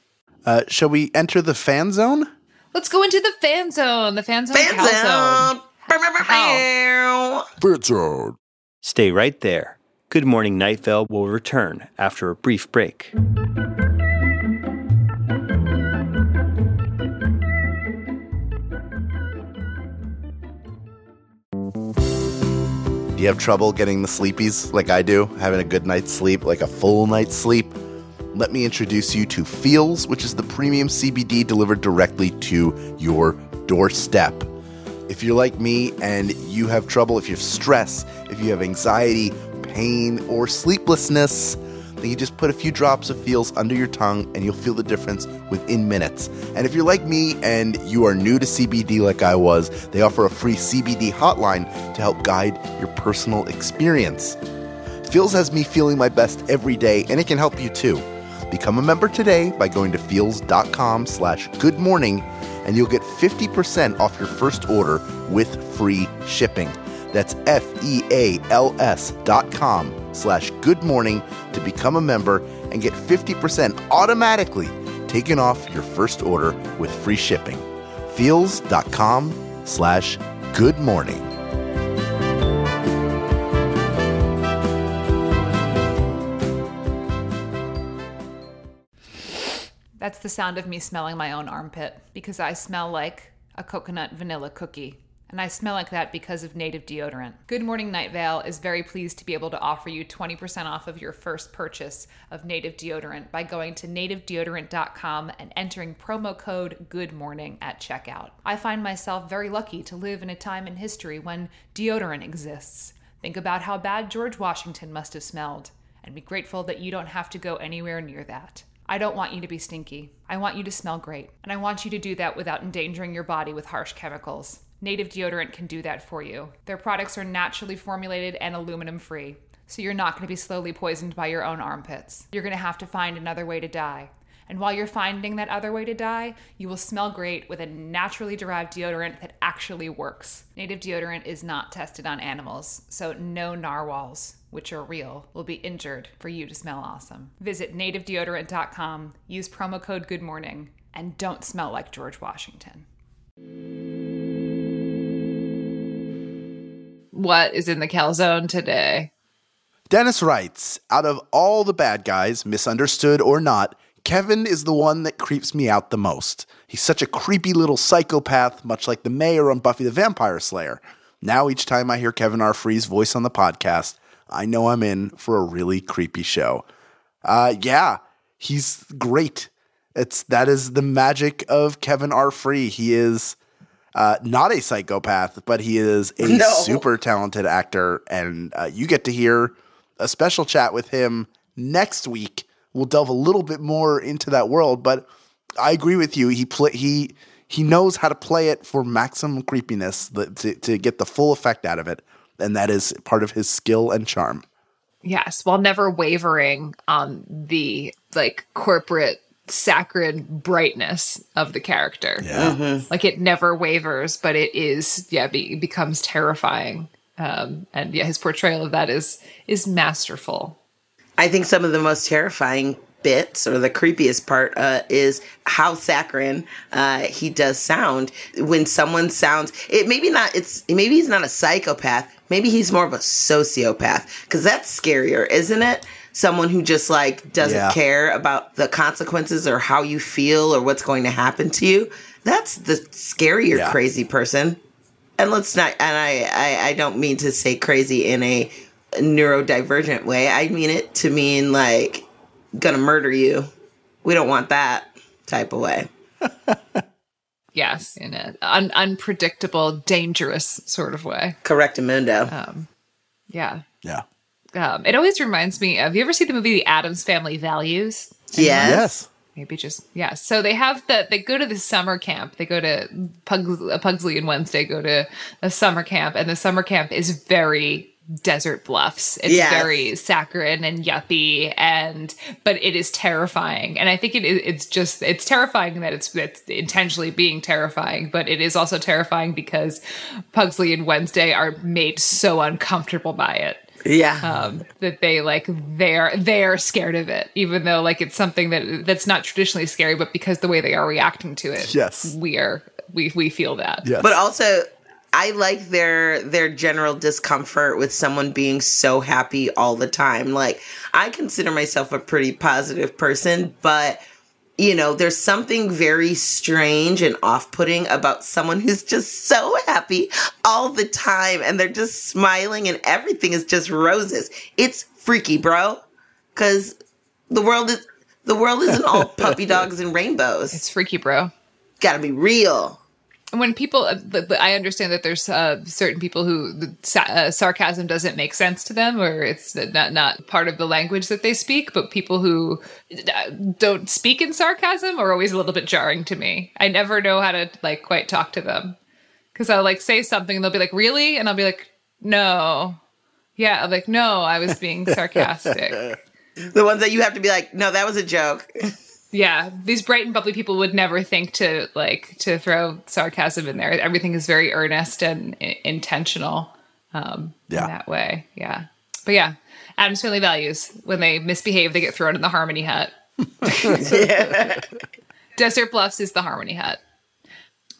Speaker 3: Uh, shall we enter the fan zone?
Speaker 1: Let's go into the fan zone. The fan zone.
Speaker 2: Fan zone.
Speaker 1: zone.
Speaker 2: Bow, bow, bow, bow.
Speaker 3: Fan zone.
Speaker 4: Stay right there. Good Morning Night Vale will return after a brief break.
Speaker 3: You have trouble getting the sleepies like I do? Having a good night's sleep, like a full night's sleep? Let me introduce you to Feals, which is the premium CBD delivered directly to your doorstep. If you're like me and you have trouble, if you have stress, if you have anxiety, pain, or sleeplessness, then you just put a few drops of Feals under your tongue and you'll feel the difference within minutes. And if you're like me and you are new to CBD like I was, they offer a free CBD hotline to help guide your personal experience. Feals has me feeling my best every day, and it can help you too. Become a member today by going to feals.com slash good morning, and you'll get 50% off your first order with free shipping. That's E F-E-A-L-S dot com slash good morning to become a member and get 50% automatically taken off your first order with free shipping. Feals.com slash good morning.
Speaker 1: That's the sound of me smelling my own armpit because I smell like a coconut vanilla cookie. And I smell like that because of native deodorant. Good Morning Night Vale is very pleased to be able to offer you 20% off of your first purchase of native deodorant by going to nativedeodorant.com and entering promo code Good Morning at checkout. I find myself very lucky to live in a time in history when deodorant exists. Think about how bad George Washington must have smelled, and be grateful that you don't have to go anywhere near that. I don't want you to be stinky. I want you to smell great. And I want you to do that without endangering your body with harsh chemicals. Native deodorant can do that for you. Their products are naturally formulated and aluminum free, so you're not going to be slowly poisoned by your own armpits. You're going to have to find another way to die. And while you're finding that other way to die, you will smell great with a naturally derived deodorant that actually works. Native deodorant is not tested on animals, so no narwhals, which are real, will be injured for you to smell awesome. Visit nativedeodorant.com, use promo code Good Morning, and don't smell like George Washington. What is in the calzone today?
Speaker 3: Dennis writes Out of all the bad guys, misunderstood or not, Kevin is the one that creeps me out the most. He's such a creepy little psychopath, much like the mayor on Buffy the Vampire Slayer. Now, each time I hear Kevin R. Free's voice on the podcast, I know I'm in for a really creepy show. Uh, yeah, he's great. It's that is the magic of Kevin R. Free. He is uh, not a psychopath, but he is a
Speaker 2: No.
Speaker 3: super talented actor, and uh, you get to hear a special chat with him next week. We'll delve a little bit more into that world, but I agree with you. He play he he knows how to play it for maximum creepiness the, to to get the full effect out of it. and that is part of his skill and charm.
Speaker 1: Yes, while never wavering on the like corporate saccharine brightness of the character.
Speaker 3: Yeah.
Speaker 1: Like it never wavers, but it is yeah, be, it becomes terrifying. Um, and yeah, his portrayal of that is is masterful.
Speaker 2: I think some of the most terrifying bits or the creepiest part uh, is how saccharine uh, he does sound when someone sounds it maybe not it's maybe he's not a psychopath maybe he's more of a sociopath because that's scarier isn't it someone who just like doesn't
Speaker 3: Yeah.
Speaker 2: care about the consequences or how you feel or what's going to happen to you that's the scarier
Speaker 3: Yeah.
Speaker 2: crazy person and let's not and I, I i don't mean to say crazy in a neurodivergent way i mean it to mean like gonna murder you we don't want that type of way
Speaker 1: Yes, in an un- unpredictable, dangerous sort of way.
Speaker 2: Correct, correctamundo um,
Speaker 1: Yeah.
Speaker 3: Yeah.
Speaker 1: Um, it always reminds me of have you ever see the movie The Addams Family Values?
Speaker 2: yes
Speaker 3: Yes.
Speaker 1: Maybe just yeah. So they have the they go to the summer camp. They go to Pugs, uh, Pugsley and Wednesday go to a summer camp, and the summer camp is very desert bluffs. It's
Speaker 2: Yes.
Speaker 1: very saccharine and yuppie, and but it is terrifying. And I think it is. It's just it's terrifying that it's it's intentionally being terrifying, but it is also terrifying because Pugsley and Wednesday are made so uncomfortable by it
Speaker 2: yeah
Speaker 1: um, that they like they're they're scared of it, even though like it's something that that's not traditionally scary, but because the way they are reacting to it,
Speaker 3: Yes.
Speaker 1: we are we we feel that.
Speaker 3: Yes.
Speaker 2: but also i like their their general discomfort with someone being so happy all the time like i consider myself a pretty positive person but you know, there's something very strange and off putting about someone who's just so happy all the time and they're just smiling and everything is just roses. It's freaky, bro. Cause the world is, the world isn't all puppy dogs and rainbows.
Speaker 1: It's freaky, bro.
Speaker 2: gotta be real.
Speaker 1: When people uh, i understand that there's uh, certain people who the sa- uh, sarcasm doesn't make sense to them or it's not not part of the language that they speak but people who uh, don't speak in sarcasm are always a little bit jarring to me. I never know how to like quite talk to them. Because i'll like say something and they'll be like really? And i'll be like no. Yeah i'm like no i was being sarcastic.
Speaker 2: The ones that you have to be like, no, that was a joke.
Speaker 1: yeah these bright and bubbly people would never think to like to throw sarcasm in there. Everything is very earnest and I- intentional um
Speaker 3: Yeah.
Speaker 1: in that way. Yeah. But yeah addams family values. When they misbehave they get thrown in the harmony hut desert bluffs is the harmony hut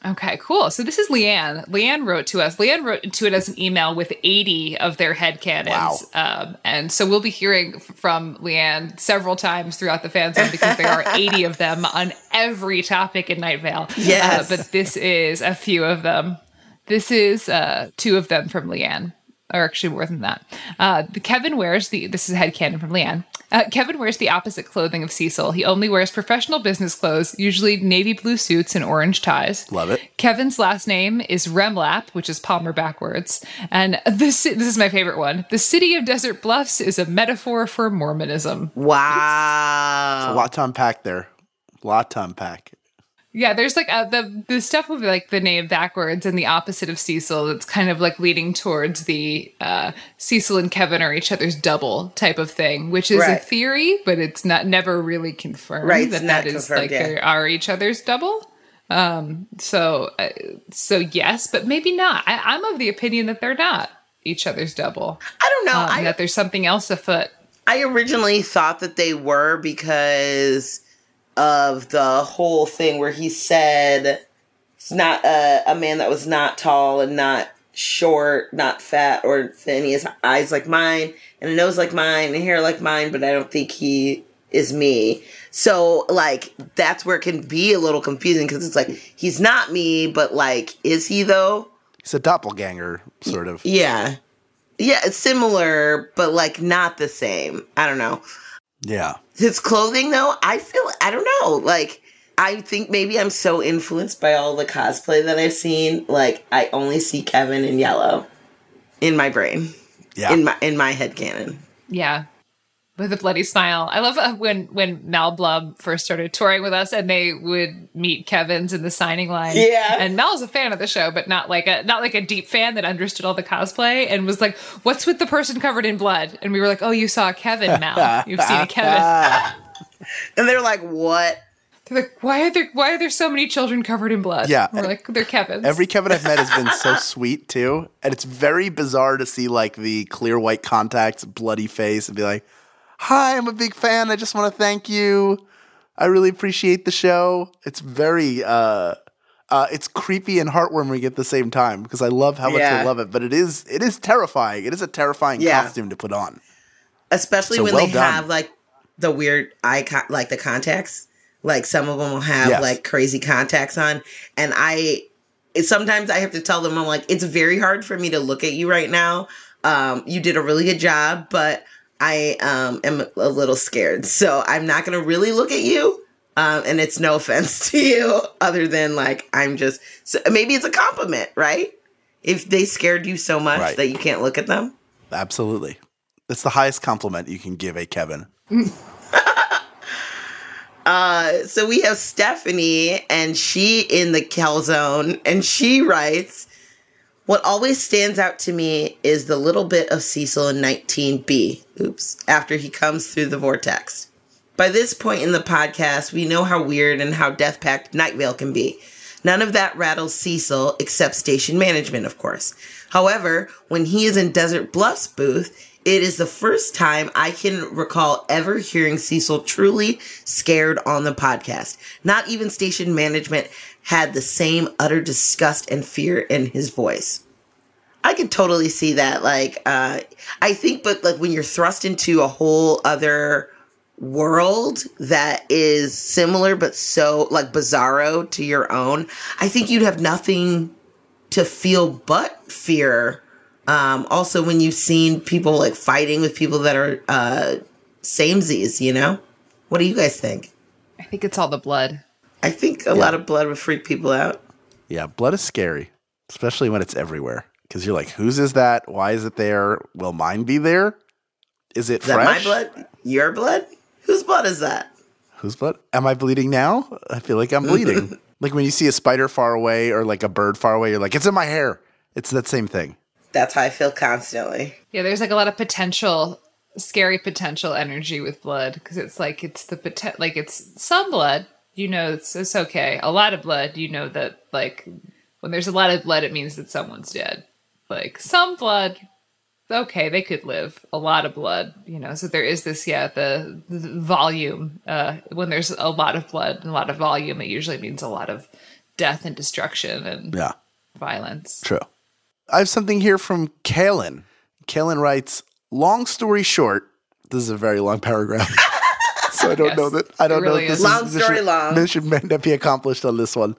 Speaker 1: okay cool. So this is leanne. Leanne wrote to us. Leanne wrote to it as an email with 80 of their headcanons
Speaker 3: Wow.
Speaker 1: um, and so we'll be hearing f- from leanne several times throughout the fan zone because there are 80 of them on every topic in night vale.
Speaker 2: Yes.
Speaker 1: uh, but this is a few of them. This is uh, two of them from leanne or actually more than that. Uh, the Kevin wears the. This is a headcanon from Leanne. Uh, Kevin wears the opposite clothing of Cecil. He only wears professional business clothes, usually navy blue suits and orange ties.
Speaker 3: Love it.
Speaker 1: Kevin's last name is Remlap, which is Palmer backwards. And this this is my favorite one. The city of Desert Bluffs is a metaphor for Mormonism.
Speaker 2: Wow.
Speaker 3: A lot to unpack there. A lot to unpack.
Speaker 1: Yeah, there's like uh, the the stuff with like the name backwards and the opposite of Cecil. That's kind of like leading towards the uh, Cecil and Kevin are each other's double type of thing, which is a theory, but it's not never really confirmed
Speaker 2: Right,
Speaker 1: that that is like
Speaker 2: yeah.
Speaker 1: they are each other's double. Um, so uh, so yes, but maybe not. I, I'm of the opinion that they're not each other's double.
Speaker 2: I don't know.
Speaker 1: Um,
Speaker 2: I,
Speaker 1: that there's something else afoot.
Speaker 2: I originally thought that they were because of the whole thing where he said it's not a, a man that was not tall and not short, not fat or thin. He has eyes like mine and a nose like mine and hair like mine, but I don't think he is me. So like that's where it can be a little confusing because it's like he's not me, but like is he though?
Speaker 3: He's a doppelganger, sort of.
Speaker 2: Yeah. Yeah, it's similar, but like not the same. I don't know.
Speaker 3: Yeah.
Speaker 2: His clothing, though, I feel I don't know. Like I think maybe I'm so influenced by all the cosplay that I've seen. Like I only see Kevin in yellow in my brain,
Speaker 3: Yeah.
Speaker 2: in my in my head canon.
Speaker 1: Yeah. With a bloody smile. I love uh, when when Mal Blum first started touring with us, and they would meet Kevin's in the signing line.
Speaker 2: Yeah.
Speaker 1: and Mal was a fan of the show, but not like a not like a deep fan that understood all the cosplay and was like, "What's with the person covered in blood?" And we were like, "Oh, you saw Kevin, Mal. You've seen a Kevin."
Speaker 2: And they're like, what?
Speaker 1: They're like, "Why are there Why are there so many children covered in blood?"
Speaker 3: Yeah.
Speaker 1: we're like, "They're Kevin's."
Speaker 3: Every Kevin I've met has been so sweet too, and it's very bizarre to see like the clear white contacts, bloody face, and be like, "Hi, I'm a big fan. I just want to thank you. I really appreciate the show." It's very, uh, uh, it's creepy and heartwarming at the same time because I love how much
Speaker 2: Yeah.
Speaker 3: I love it, but it is, it is terrifying. It is a terrifying
Speaker 2: Yeah.
Speaker 3: costume to put on.
Speaker 2: Especially
Speaker 3: So
Speaker 2: when
Speaker 3: well
Speaker 2: they
Speaker 3: done.
Speaker 2: have like the weird eye, like the contacts. Like some of them will have
Speaker 3: Yes.
Speaker 2: like crazy contacts on, and I sometimes I have to tell them I'm like it's very hard for me to look at you right now. Um, you did a really good job, but I um, am a little scared, so I'm not gonna really look at you. Um, and it's no offense to you, other than like I'm just so maybe it's a compliment, right? If they scared you so much
Speaker 3: Right.
Speaker 2: that you can't look at them.
Speaker 3: Absolutely, it's the highest compliment you can give a Kevin.
Speaker 2: Uh, so we have Stephanie, and she in the calzone, and she writes, "What always stands out to me is the little bit of Cecil in 19B. Oops, after he comes through the vortex. By this point in the podcast, we know how weird and how death packed Night Vale can be. None of that rattles Cecil except station management, of course. However, when he is in Desert Bluff's booth, it is the first time I can recall ever hearing Cecil truly scared on the podcast. Not even station management had the same utter disgust and fear in his voice. I could totally see that. Like, uh, I think, but like when you're thrust into a whole other world that is similar but so like bizarro to your own, I think you'd have nothing to feel but fear. Um, also, when you've seen people like fighting with people that are uh, samesies, you know, what do you guys think?
Speaker 1: I think it's all the blood.
Speaker 2: I think a lot of blood would freak people out.
Speaker 3: Yeah, blood is scary, especially when it's everywhere. Because you're like, whose is that? Why is it there? Will mine be there? Is it
Speaker 2: Is that my blood? Your blood? Whose blood is that?
Speaker 3: Whose blood? Am I bleeding now? I feel like I'm bleeding. like when you see a spider far away or like a bird far away, you're like, it's in my hair. It's that same thing.
Speaker 2: That's how I feel constantly.
Speaker 1: Yeah, there's like a lot of potential, scary potential energy with blood because it's like it's the poten- like it's some blood, you know, it's, it's okay. A lot of blood, you know that like when there's a lot of blood, it means that someone's dead. Like some blood, okay, they could live. A lot of blood, you know. So there is this, yeah, the, the volume. Uh, when there's a lot of blood and a lot of volume, it usually means a lot of death and destruction and
Speaker 3: Yeah,
Speaker 1: violence.
Speaker 3: true. I have something here from Kalen. Kalen writes, long story short, this is a very long paragraph. so I don't
Speaker 1: Yes,
Speaker 3: know that I don't
Speaker 1: it
Speaker 3: know
Speaker 1: really
Speaker 3: if this
Speaker 1: is.
Speaker 2: Long
Speaker 3: is, this
Speaker 2: story
Speaker 3: should-
Speaker 2: long.
Speaker 3: Mission may not be accomplished on this one.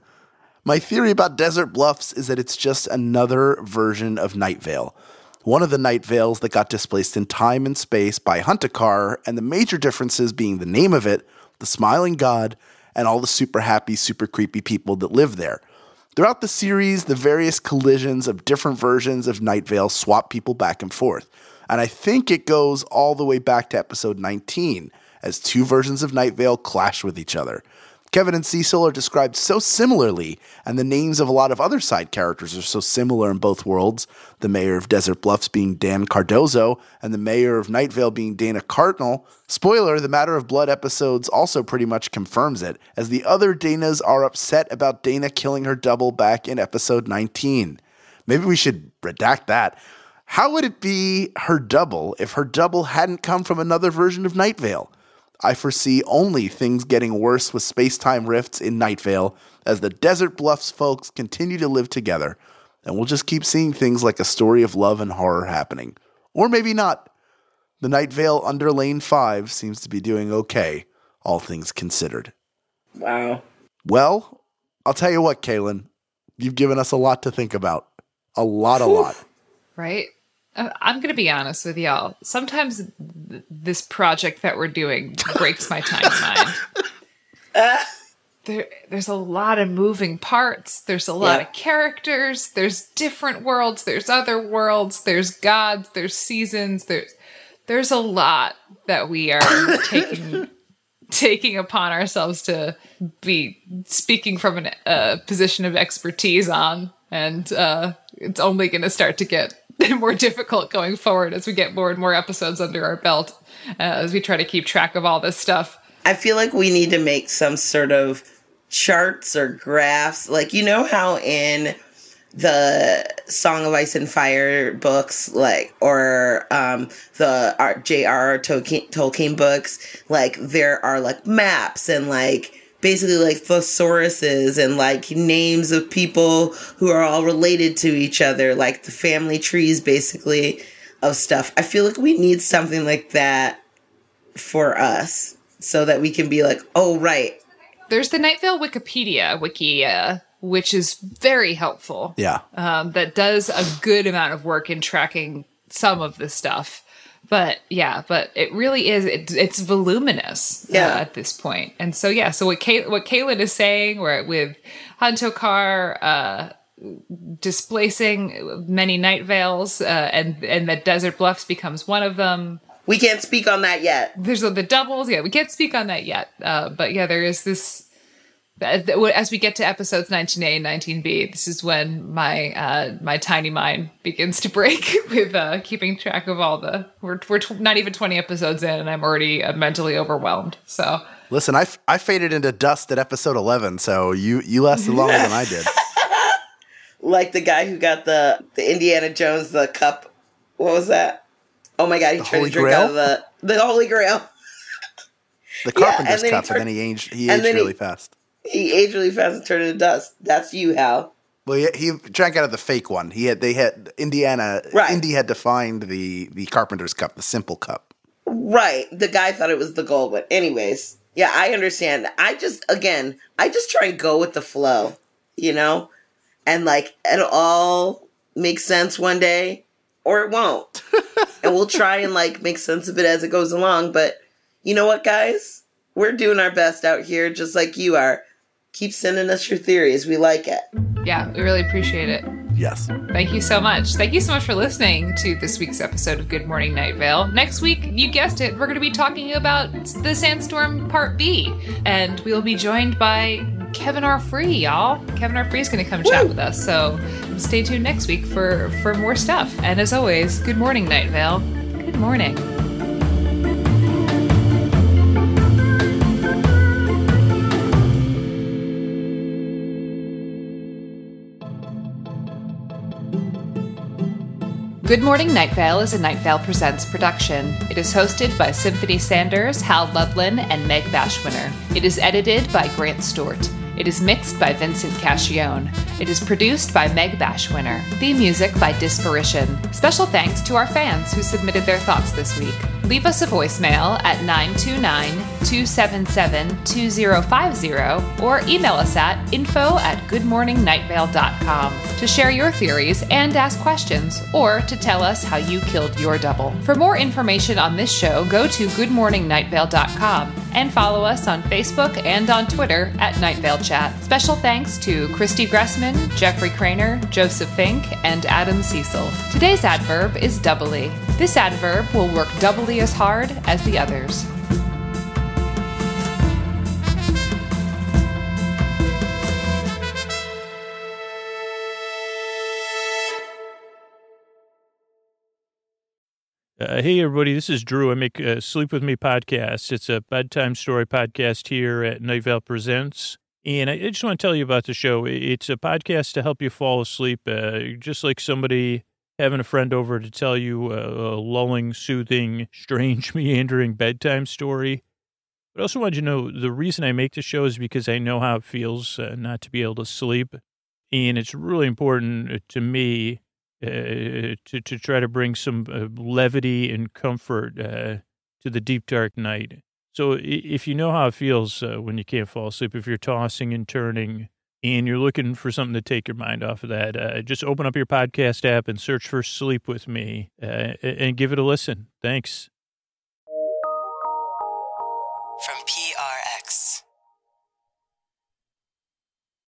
Speaker 3: My theory about Desert Bluffs is that it's just another version of Night Vale. One of the Night Vales that got displaced in time and space by Huntokar, and the major differences being the name of it, the smiling god, and all the super happy, super creepy people that live there. Throughout the series, the various collisions of different versions of Night Vale swap people back and forth. And I think it goes all the way back to episode 19, as two versions of Night Vale clash with each other. Kevin and Cecil are described so similarly, and the names of a lot of other side characters are so similar in both worlds. The mayor of Desert Bluffs being Dan Cardozo, and the mayor of Night Vale being Dana Cardinal. Spoiler, the Matter of Blood episodes also pretty much confirms it, as the other Danas are upset about Dana killing her double back in episode 19. Maybe we should redact that. How would it be her double if her double hadn't come from another version of Night Vale? I foresee only things getting worse with space time rifts in Night Vale as the Desert Bluffs folks continue to live together, and we'll just keep seeing things like a story of love and horror happening. Or maybe not. The Night Vale under Lane 5 seems to be doing okay, all things considered.
Speaker 2: Wow.
Speaker 3: Well, I'll tell you what, Kaylin, you've given us a lot to think about. A lot, a lot.
Speaker 1: right? Uh, I'm going to be honest with y'all. Sometimes th- this project that we're doing breaks my timeline. there, there's a lot of moving parts. There's a lot
Speaker 2: Yeah.
Speaker 1: of characters. There's different worlds. There's other worlds. There's gods. There's seasons. There's there's a lot that we are taking taking upon ourselves to be speaking from a uh, position of expertise on and uh, it's only going to start to get more difficult going forward as we get more and more episodes under our belt uh, as we try to keep track of all this stuff
Speaker 2: I feel like we need to make some sort of charts or graphs. Like, you know how in the Song of Ice and Fire books, like, or um, the J.R.R. Tolkien, Tolkien books, like, there are like maps and like basically like thesauruses and like names of people who are all related to each other, like the family trees basically of stuff. I feel like we need something like that for us so that we can be like, oh, right.
Speaker 1: There's the Night Vale Wikipedia wiki, uh, which is very helpful.
Speaker 3: Yeah.
Speaker 1: Um, that does a good amount of work in tracking some of the stuff. But yeah, but it really is, it, it's voluminous uh,
Speaker 2: Yeah.
Speaker 1: at this point. And so, yeah, so what, Kay, what Kaylin is saying, where with Huntokar, uh, displacing many night vales, uh, and, and that Desert Bluffs becomes one of them
Speaker 2: We can't speak on that yet.
Speaker 1: there's the doubles. Yeah, we can't speak on that yet. Uh, but yeah, there is this. As we get to episodes 19A and 19B, this is when my uh, my tiny mind begins to break with uh, keeping track of all the. We're we're tw- not even 20 episodes in, and I'm already uh, mentally overwhelmed. So
Speaker 3: Listen, I, f- I faded into dust at episode 11, so you, you lasted longer than I did.
Speaker 2: Like the guy who got the, the Indiana Jones, the cup. What was that? Oh my God, he tried
Speaker 3: Holy
Speaker 2: to drink
Speaker 3: Grail?
Speaker 2: out of the, the Holy Grail.
Speaker 3: The
Speaker 2: Yeah,
Speaker 3: Carpenter's
Speaker 2: and then he
Speaker 3: cup,
Speaker 2: turned-
Speaker 3: and then he aged, he aged
Speaker 2: then he-
Speaker 3: really fast.
Speaker 2: He aged really fast and turned into dust. That's you, Hal.
Speaker 3: Well, he, he drank out of the fake one. He had they had Indiana.
Speaker 2: Right.
Speaker 3: Indy had defined the the Carpenter's cup, the simple cup.
Speaker 2: Right. The guy thought it was the gold one. Anyways, yeah, I understand. I just, again, I just try and go with the flow, you know? And like, it'll all make sense one day or it won't. and we'll try and like make sense of it as it goes along. But you know what, guys? We're doing our best out here, just like you are. Keep sending us your theories. We like it.
Speaker 1: yeah, we really appreciate it.
Speaker 3: Yes.
Speaker 1: Thank you so much. Thank you so much for listening to this week's episode of Good Morning Night Vale. Next week, you guessed it, we're going to be talking about the Sandstorm Part B, and we'll be joined by Kevin R. Free, y'all. Kevin R. Free is going to come chat with us, so stay tuned next week for for more stuff. And as always, good morning, Night Vale. Good morning. Good Morning Night Vale is a Night Vale Presents production. It is hosted by Symphony Sanders, Hal Lublin, and Meg Bashwiner. It is edited by Grant Stewart. It is mixed by Vincent Cacchione. It is produced by Meg Bashwiner. Theme music by Disparition. Special thanks to our fans who submitted their thoughts this week. Leave us a voicemail at 929 277 2050 or email us at info at goodmorningnightVale.com to share your theories and ask questions or to tell us how you killed your double. For more information on this show, go to goodmorningnightVale.com and follow us on Facebook and on Twitter at Night Chat. Special thanks to Christy Gressman, Jeffrey Cranor, Joseph Fink, and Adam Cecil. Today's adverb is doubly. This adverb will work doubly as hard as the others.
Speaker 5: Uh, hey, everybody, this is Drew. I make uh, Sleep With Me podcast. It's a bedtime story podcast here at Night Vale Presents. And I I just want to tell you about the show. It's a podcast to help you fall asleep, uh, just like somebody having a friend over to tell you a, a lulling, soothing, strange, meandering bedtime story. But I also want you to know the reason I make the show is because I know how it feels uh, not to be able to sleep. And it's really important uh, to me uh, to to try to bring some uh, levity and comfort uh, to the deep dark night. So if you know how it feels uh, when you can't fall asleep, if you're tossing and turning and you're looking for something to take your mind off of that, uh, just open up your podcast app and search for "Sleep with Me" uh, and give it a listen. Thanks.
Speaker 6: from PRX.